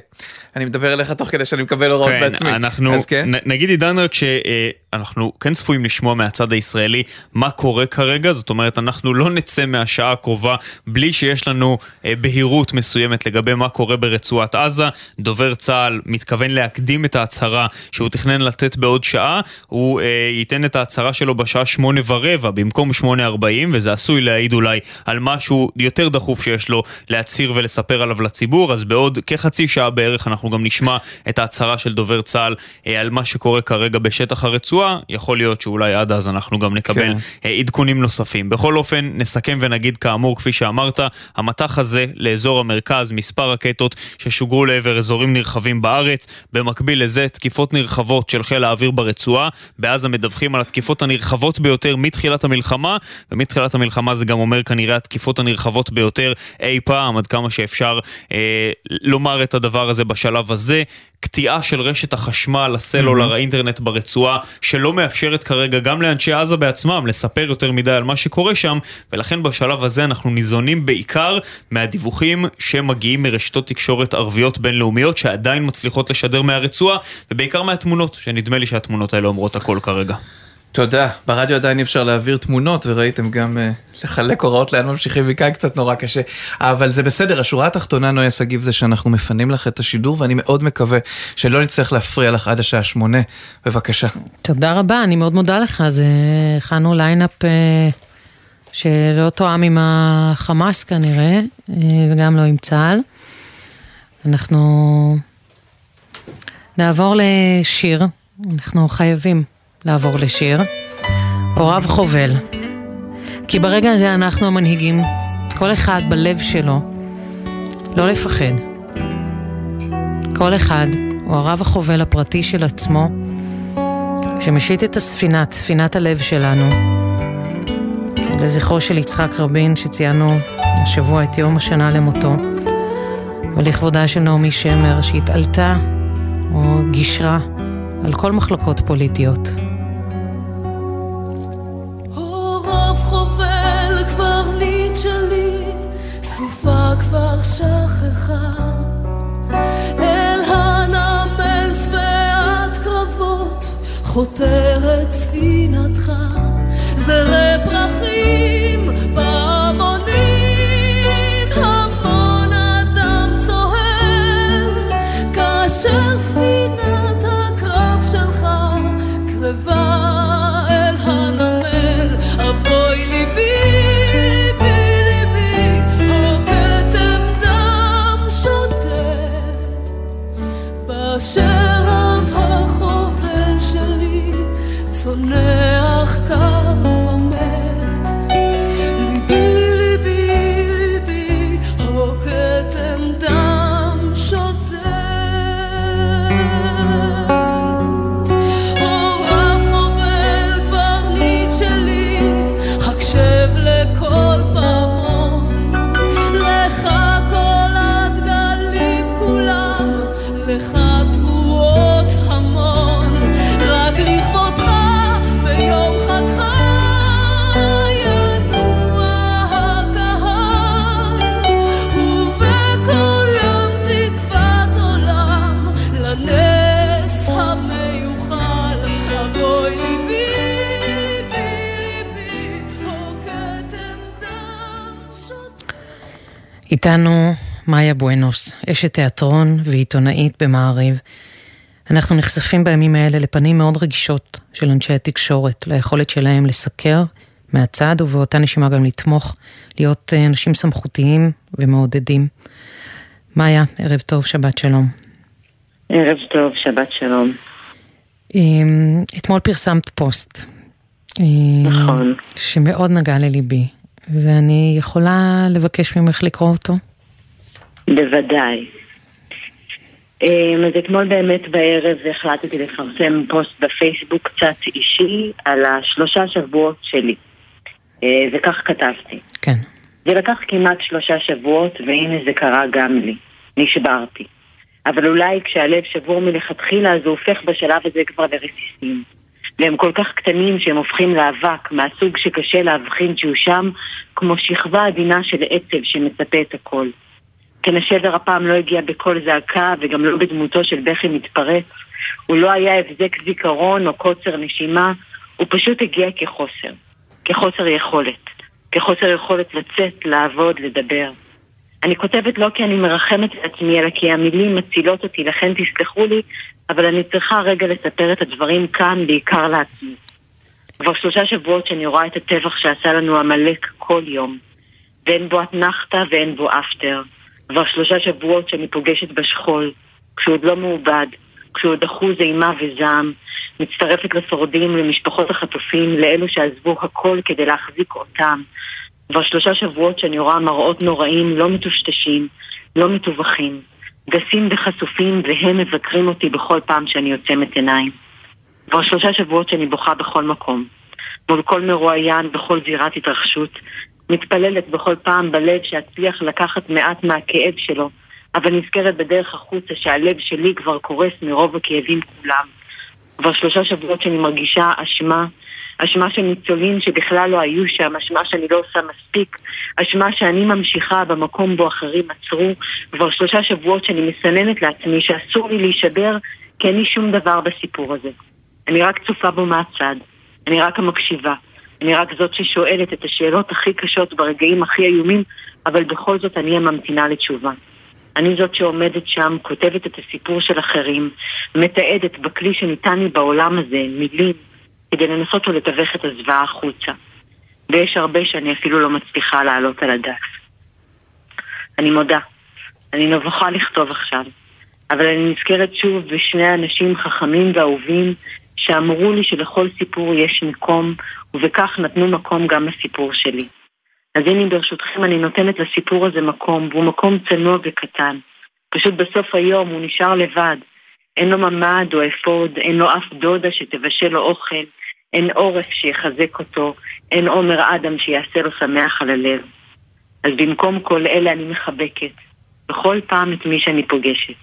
אני מדבר אליך תוך כדי שאני מקבל הוראות כן, בעצמי. אנחנו, אז כן. נ, נגיד עידן רק שאנחנו כן צפויים לשמוע מהצד הישראלי מה קורה כרגע, זאת אומרת אנחנו לא נצא מהשעה הקרובה בלי שיש לנו אה, בהירות מסוימת לגבי מה קורה ברצועת עזה. דובר צה"ל מתכוון להקדים את ההצהרה שהוא תכנן לתת בעוד שעה, הוא אה, ייתן את ההצהרה שלו בשעה שמונה ורבע במקום שמונה ארבעים, וזה עשוי להעיד אולי על משהו יותר דחוף שיש לו להצהיר ולספר עליו לציבור, אז בעוד כחצי שעה בערך אנחנו גם נשמע את ההצהרה של דובר צה"ל אה, על מה שקורה כרגע בשטח הרצועה, יכול להיות שאולי עד אז אנחנו גם נקבל כן. אה, עדכונים נוספים. בכל אופן, נסכם ונגיד כאמור, כפי שאמרת, המטח הזה לאזור המרכז, מספר רקטות ששוגרו לעבר אזורים נרחבים בארץ, במקביל לזה תקיפות נרחבות של חיל האוויר ברצועה, בעזה מדווחים על התקיפות הנרחבות ביותר מתחילת המלחמה, ומתחילת המלחמה זה גם אומר כנראה התקיפות הנרחבות ביותר אי פעם, עד כמה שאפשר אה, לומר את הדבר הזה בשלב הזה. קטיעה של רשת החשמל, הסלולר, mm-hmm. האינטרנט ברצועה, שלא מאפשרת כרגע גם לאנשי עזה בעצמם לספר יותר מדי על מה שקורה שם, ולכן בשלב הזה אנחנו ניזונים בעיקר מהדיווחים שמגיעים מרשתות תקשורת ערביות בינלאומיות שעדיין מצליחות לשדר מהרצועה, ובעיקר מהתמונות, שנדמה לי שהתמונות האלה אומרות הכל כרגע. תודה. ברדיו עדיין אי אפשר להעביר תמונות, וראיתם גם uh, לחלק הוראות לאן ממשיכים מכאן קצת נורא קשה. אבל זה בסדר, השורה התחתונה, נויה שגיב, זה שאנחנו מפנים לך את השידור, ואני מאוד מקווה שלא נצטרך להפריע לך עד השעה שמונה. בבקשה. תודה רבה, אני מאוד מודה לך. אז הכנו lineup uh, שלא תואם עם החמאס כנראה, וגם לא עם צה"ל. אנחנו נעבור לשיר, אנחנו חייבים. לעבור לשיר. הו רב חובל. כי ברגע הזה אנחנו המנהיגים, כל אחד בלב שלו, לא לפחד. כל אחד הוא הרב החובל הפרטי של עצמו, שמשיט את הספינה, ספינת הלב שלנו, לזכרו של יצחק רבין שציינו השבוע את יום השנה למותו, ולכבודה של נעמי שמר שהתעלתה או גישרה על כל מחלוקות פוליטיות. שכחה אל הנמל שבעת קרבות חותרת ספינתך זרי פרחים איתנו מאיה בואנוס, אשת תיאטרון ועיתונאית במעריב. אנחנו נחשפים בימים האלה לפנים מאוד רגישות של אנשי התקשורת, ליכולת שלהם לסקר מהצד ובאותה נשימה גם לתמוך, להיות אה, אנשים סמכותיים ומעודדים. מאיה, ערב טוב, שבת שלום. ערב טוב, שבת שלום. אמ, אתמול פרסמת פוסט. אמ, נכון. שמאוד נגע לליבי, ואני יכולה לבקש ממך לקרוא אותו? בוודאי. אמ, אז אתמול באמת בערב החלטתי לפרסם פוסט בפייסבוק קצת אישי על השלושה שבועות שלי. אה, וכך כתבתי. כן. זה לקח כמעט שלושה שבועות, והנה זה קרה גם לי. נשברתי. אבל אולי כשהלב שבור מלכתחילה, הוא הופך בשלב הזה כבר לרסיסים. והם כל כך קטנים שהם הופכים לאבק, מהסוג שקשה להבחין שהוא שם, כמו שכבה עדינה של עצב שמצפה את הכל. כן, השבר הפעם לא הגיע בקול זעקה וגם לא בדמותו של בכי מתפרץ. הוא לא היה הבזק זיכרון או קוצר נשימה, הוא פשוט הגיע כחוסר. כחוסר יכולת. כחוסר יכולת לצאת, לעבוד, לדבר. אני כותבת לא כי אני מרחמת את עצמי, אלא כי המילים מצילות אותי, לכן תסלחו לי, אבל אני צריכה רגע לספר את הדברים כאן, בעיקר לעצמי. כבר שלושה שבועות שאני רואה את הטבח שעשה לנו עמלק כל יום. ואין בו אתנחתא ואין בו אפטר. כבר שלושה שבועות שאני פוגשת בשכול, כשהוא עוד לא מעובד, כשהוא עוד אחוז אימה וזעם, מצטרפת לשורדים, למשפחות החטופים, לאלו שעזבו הכל כדי להחזיק אותם. כבר שלושה שבועות שאני רואה מראות נוראים, לא מטושטשים, לא מטווחים, גסים וחשופים, והם מבקרים אותי בכל פעם שאני עוצמת עיניים. כבר שלושה שבועות שאני בוכה בכל מקום, מול כל מרואיין, בכל זירת התרחשות, מתפללת בכל פעם בלב שאצליח לקחת מעט מהכאב שלו, אבל נזכרת בדרך החוצה שהלב שלי כבר קורס מרוב הכאבים כולם. כבר שלושה שבועות שאני מרגישה אשמה, אשמה של ניצולים שבכלל לא היו שם, אשמה שאני לא עושה מספיק, אשמה שאני ממשיכה במקום בו אחרים עצרו, כבר שלושה שבועות שאני מסננת לעצמי שאסור לי להישבר כי אין לי שום דבר בסיפור הזה. אני רק צופה בו מהצד, אני רק המקשיבה, אני רק זאת ששואלת את השאלות הכי קשות ברגעים הכי איומים, אבל בכל זאת אני הממתינה לתשובה. אני זאת שעומדת שם, כותבת את הסיפור של אחרים, מתעדת בכלי שניתן לי בעולם הזה, מילים, כדי לנסות ולתווך את הזוועה החוצה. ויש הרבה שאני אפילו לא מצליחה לעלות על הדף. אני מודה, אני נבוכה לכתוב עכשיו, אבל אני נזכרת שוב בשני אנשים חכמים ואהובים שאמרו לי שלכל סיפור יש מקום, ובכך נתנו מקום גם לסיפור שלי. אז הנה ברשותכם אני נותנת לסיפור הזה מקום, והוא מקום צנוע וקטן. פשוט בסוף היום הוא נשאר לבד. אין לו ממ"ד או אפוד, אין לו אף דודה שתבשל לו אוכל, אין עורף שיחזק אותו, אין עומר אדם שיעשה לו שמח על הלב. אז במקום כל אלה אני מחבקת, בכל פעם את מי שאני פוגשת.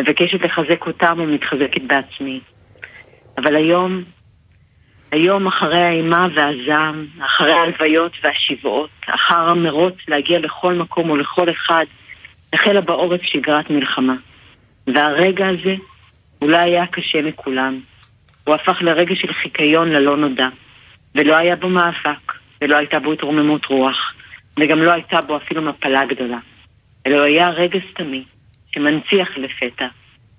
מבקשת לחזק אותם ומתחזקת בעצמי. אבל היום, היום אחרי האימה והזעם, אחרי ההלוויות והשבעות, אחר המרוץ להגיע לכל מקום ולכל אחד, החלה בעורף שגרת מלחמה. והרגע הזה אולי היה קשה מכולם. הוא הפך לרגע של חיקיון ללא נודע. ולא היה בו מאבק, ולא הייתה בו התרוממות רוח, וגם לא הייתה בו אפילו מפלה גדולה. אלא היה רגע סתמי, שמנציח לפתע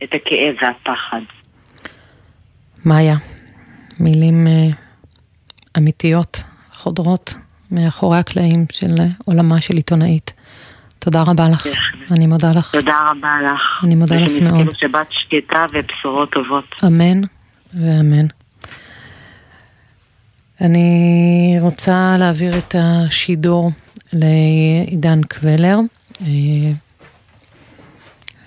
את הכאב והפחד. מאיה, מילים uh, אמיתיות, חודרות, מאחורי הקלעים של עולמה של עיתונאית. תודה רבה לך. אני מודה לך. תודה רבה לך. אני מודה לך מאוד. לשבת שקטה ובשורות טובות. אמן ואמן. אני רוצה להעביר את השידור לעידן קבלר, אה,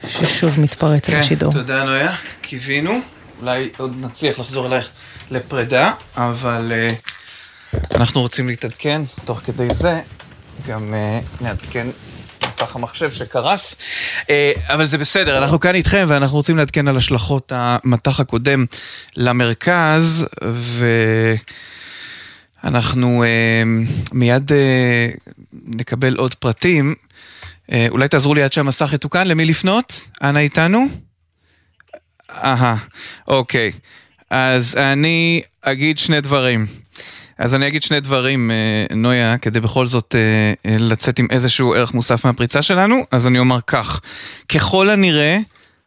ששוב מתפרץ כן, השידור. תודה נויה, קיווינו. אולי עוד נצליח לחזור אלייך לפרידה, אבל uh, אנחנו רוצים להתעדכן תוך כדי זה, גם uh, נעדכן מסך המחשב שקרס, uh, אבל זה בסדר, אנחנו כאן איתכם ואנחנו רוצים לעדכן על השלכות המטח הקודם למרכז, ואנחנו uh, מיד uh, נקבל עוד פרטים. אולי תעזרו לי עד שהמסך יתוקן, למי לפנות? אנה איתנו? אהה, אוקיי. אז אני אגיד שני דברים. אז אני אגיד שני דברים, אה, נויה, כדי בכל זאת אה, אה, לצאת עם איזשהו ערך מוסף מהפריצה שלנו, אז אני אומר כך, ככל הנראה,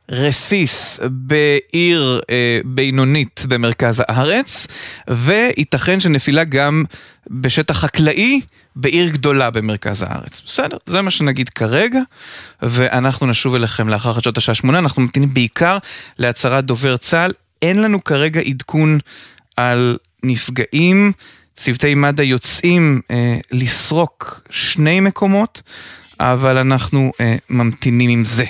רסיס בעיר בינונית במרכז הארץ, וייתכן שנפילה גם בשטח חקלאי בעיר גדולה במרכז הארץ. בסדר, זה מה שנגיד כרגע, ואנחנו נשוב אליכם לאחר חדשות השעה שמונה, אנחנו ממתינים בעיקר להצהרת דובר צה"ל. אין לנו כרגע עדכון על נפגעים. צוותי מד"א יוצאים אה, לסרוק שני מקומות, אבל אנחנו אה, ממתינים עם זה.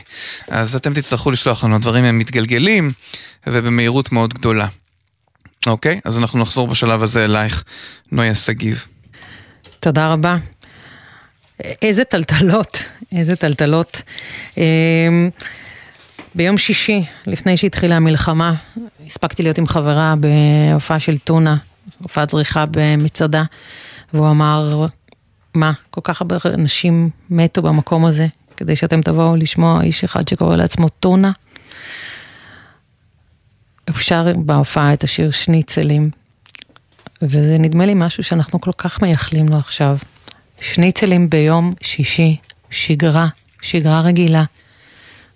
אז אתם תצטרכו לשלוח לנו, הדברים הם מתגלגלים ובמהירות מאוד גדולה. אוקיי? אז אנחנו נחזור בשלב הזה אלייך, נויה שגיב. תודה רבה. איזה טלטלות, איזה טלטלות. אמ, ביום שישי, לפני שהתחילה המלחמה, הספקתי להיות עם חברה בהופעה של טונה, הופעת זריחה במצעדה, והוא אמר, מה, כל כך הרבה אנשים מתו במקום הזה, כדי שאתם תבואו לשמוע איש אחד שקורא לעצמו טונה. אפשר בהופעה את השיר שניצלים, וזה נדמה לי משהו שאנחנו כל כך מייחלים לו עכשיו. שניצלים ביום שישי, שגרה, שגרה רגילה.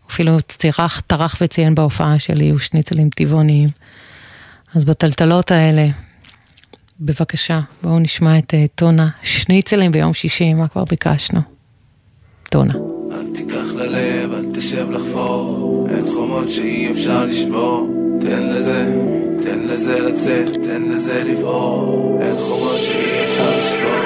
אפילו טרח, טרח וציין בהופעה שלי, יהיו שניצלים טבעוניים. אז בטלטלות האלה, בבקשה, בואו נשמע את uh, טונה. שניצלים ביום שישי, מה כבר ביקשנו? טונה. אל תיקח ללב, אל תשב לחפור, אין חומות שאי אפשר לשבור. תן לזה, תן לזה לצאת, תן לזה לבעור, אין חומות שאי אפשר לשבור.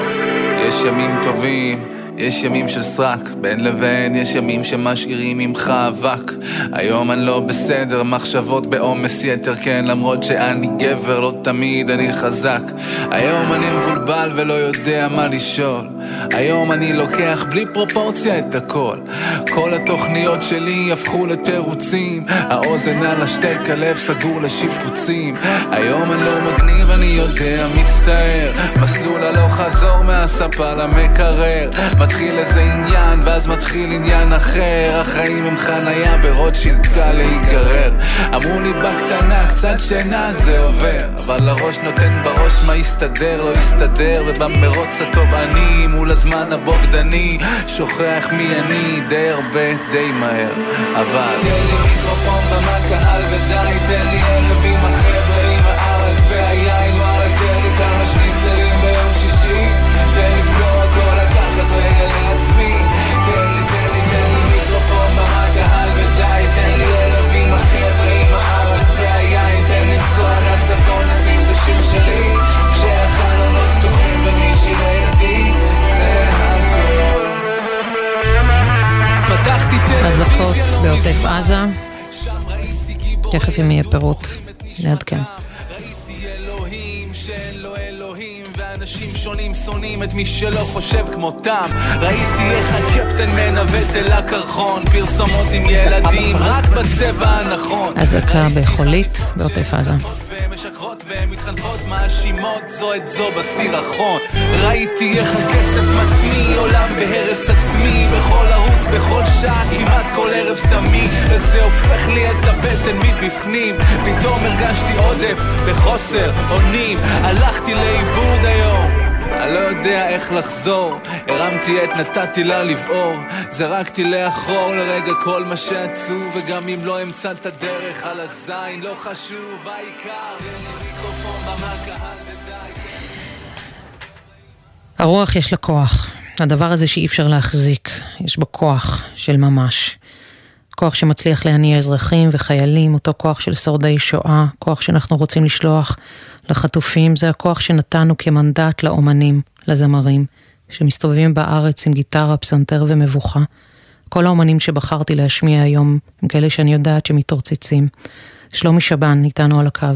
יש ימים טובים. יש ימים של סרק, בין לבין יש ימים שמשאירים ממך אבק. היום אני לא בסדר, מחשבות בעומס יתר כן למרות שאני גבר, לא תמיד אני חזק. היום אני מבולבל ולא יודע מה לשאול. היום אני לוקח בלי פרופורציה את הכל. כל התוכניות שלי הפכו לתירוצים. האוזן על השתק, הלב סגור לשיפוצים. היום אני לא מגניב, אני יודע, מצטער. מסלול הלוך חזור מהספה למקרר מתחיל איזה עניין, ואז מתחיל עניין אחר. החיים הם חנייה ברוטשילד קל להיגרר. אמרו לי בקטנה, קצת שינה זה עובר. אבל הראש נותן בראש מה יסתדר, לא יסתדר. ובמרוץ הטוב אני מול הזמן הבוגדני שוכח מי אני די הרבה, די מהר. אבל תן לי מיקרופון במה קהל ודי תן לי ערב עם החבר'ה אזעקות בעוטף עזה. תכף אם יהיה פירוט, נעדכן. אנשים שונים שונאים את מי שלא חושב כמותם ראיתי איך הקפטן מנווט אל הקרחון פרסומות עם ילדים רק בצבע הנכון אזעקה בחולית בעוטף עזה. משקרות והן מתחנפות מאשימות זו את זו בסירחון ראיתי איך הכסף מצמיא עולם בהרס עצמי בכל ערוץ בכל שעה כמעט כל ערב סתמי. וזה הופך לי את הבטן מבפנים. פתאום הרגשתי עודף וחוסר אונים. הלכתי לאיבוד היום אני לא יודע איך לחזור, הרמתי עת נתתי לה לבעור, זרקתי לאחור לרגע כל מה שעצוב, וגם אם לא אמצא את הדרך על הזין, לא חשוב, העיקר. הרוח יש לה כוח. הדבר הזה שאי אפשר להחזיק, יש בו כוח של ממש. כוח שמצליח להניע אזרחים וחיילים, אותו כוח של שורדי שואה, כוח שאנחנו רוצים לשלוח לחטופים, זה הכוח שנתנו כמנדט לאומנים, לזמרים, שמסתובבים בארץ עם גיטרה, פסנתר ומבוכה. כל האומנים שבחרתי להשמיע היום הם כאלה שאני יודעת שמתרוצצים. שלומי שבן איתנו על הקו.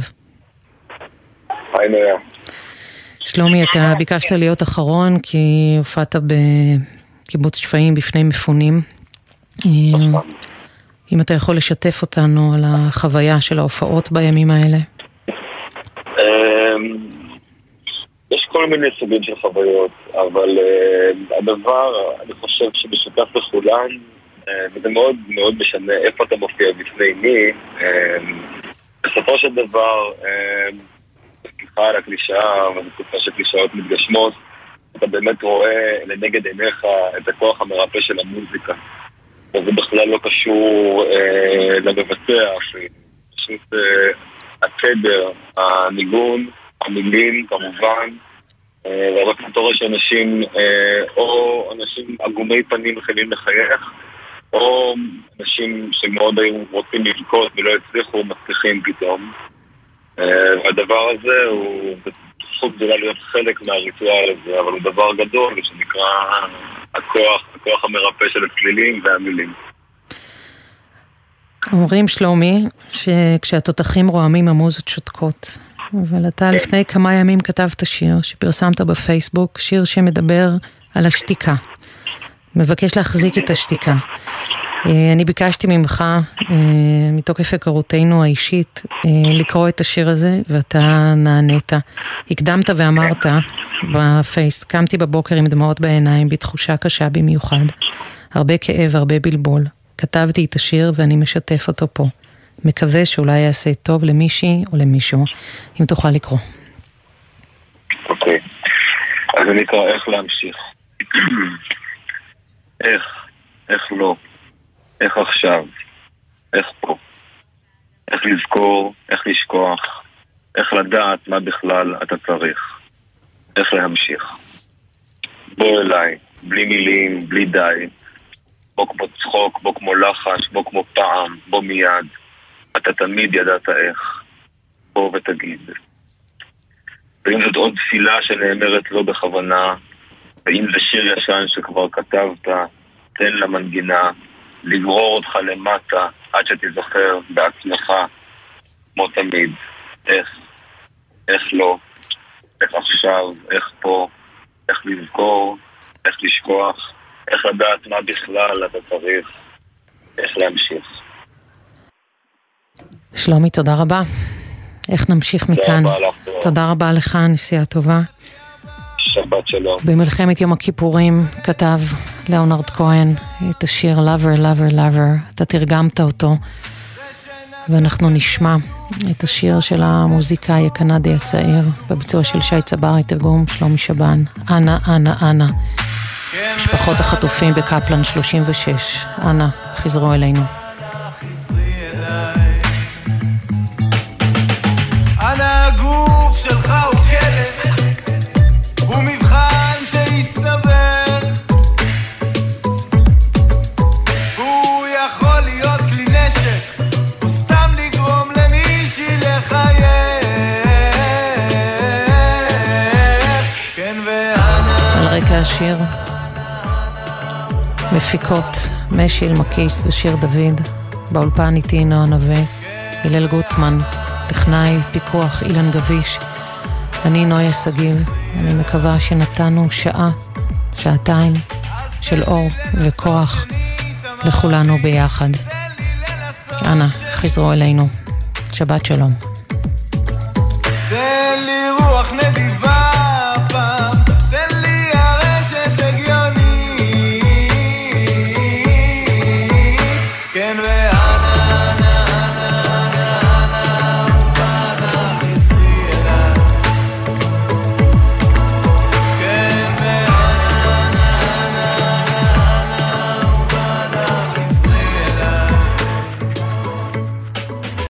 היי נויה. שלומי, אתה ביקשת להיות אחרון כי הופעת בקיבוץ שפיים בפני מפונים. אם אתה יכול לשתף אותנו על החוויה של ההופעות בימים האלה. יש כל מיני סוגים של חוויות, אבל uh, הדבר, אני חושב שמשותף לכולן, uh, וזה מאוד מאוד משנה איפה אתה מופיע בפני מי, uh, בסופו של דבר, סליחה על הקלישאה, אבל בתקופה שקלישאות מתגשמות, אתה באמת רואה לנגד עיניך את הכוח המרפא של המוזיקה. וזה בכלל לא קשור אה, למבצע פשוט אה, התדר, הניגון, המילים כמובן, והרבה פעמים אתה רואה שאנשים, אה, או אנשים עגומי פנים מתחילים לחייך, או אנשים שמאוד היו רוצים לבכות ולא הצליחו, מצליחים פתאום. אה, והדבר הזה הוא זכות גדולה להיות חלק מהריטואל הזה, אבל הוא דבר גדול שנקרא הכוח, הכוח המרפא של הצלילים והמילים. אומרים שלומי, שכשהתותחים רועמים המוזות שותקות. אבל אתה כן. לפני כמה ימים כתבת שיר שפרסמת בפייסבוק, שיר שמדבר על השתיקה. מבקש להחזיק את השתיקה. אה, אני ביקשתי ממך, אה, מתוקף היכרותנו האישית, אה, לקרוא את השיר הזה, ואתה נענית. הקדמת ואמרת בפייס, קמתי בבוקר עם דמעות בעיניים, בתחושה קשה במיוחד. הרבה כאב, הרבה בלבול. כתבתי את השיר ואני משתף אותו פה. מקווה שאולי יעשה טוב למישהי או למישהו, אם תוכל לקרוא. אוקיי, אז אני אקרא איך להמשיך. <clears throat> איך, איך לא. איך עכשיו, איך פה, איך לזכור, איך לשכוח, איך לדעת מה בכלל אתה צריך, איך להמשיך. בוא אליי, בלי מילים, בלי די, בוא כמו צחוק, בוא כמו לחש, בוא כמו פעם, בוא מיד. אתה תמיד ידעת איך. בוא ותגיד. ואם זאת עוד תפילה שנאמרת לא בכוונה, ואם זה שיר ישן שכבר כתבת, תן למנגינה לגרור אותך למטה עד שתיזכר בעצמך, כמו תמיד. איך, איך לא, איך עכשיו, איך פה, איך לזכור, איך לשכוח, איך לדעת מה בכלל אתה צריך, איך להמשיך. שלומי, תודה רבה. איך נמשיך מכאן? תודה רבה לך, נסיעה טובה. שבת שלום. במלחמת יום הכיפורים כתב ליאונרד כהן את השיר Lover, Lover, Lover, אתה תרגמת אותו, ואנחנו נשמע את השיר של המוזיקאי הקנדי הצעיר, בביצוע של שי צברי, תרגום שלומי שבן, אנא, אנא, אנא. משפחות החטופים בקפלן 36, אנא, חזרו אלינו. השיר. מפיקות משי אלמקיס ושיר דוד, באולפן איתי נועה נווה, הלל גוטמן, טכנאי, פיקוח אילן גביש, אני נויה שגיב, אני מקווה שנתנו שעה, שעתיים של אור וכוח לכולנו ביחד. אנא, חזרו אלינו. שבת שלום. תן לי רוח נדיבה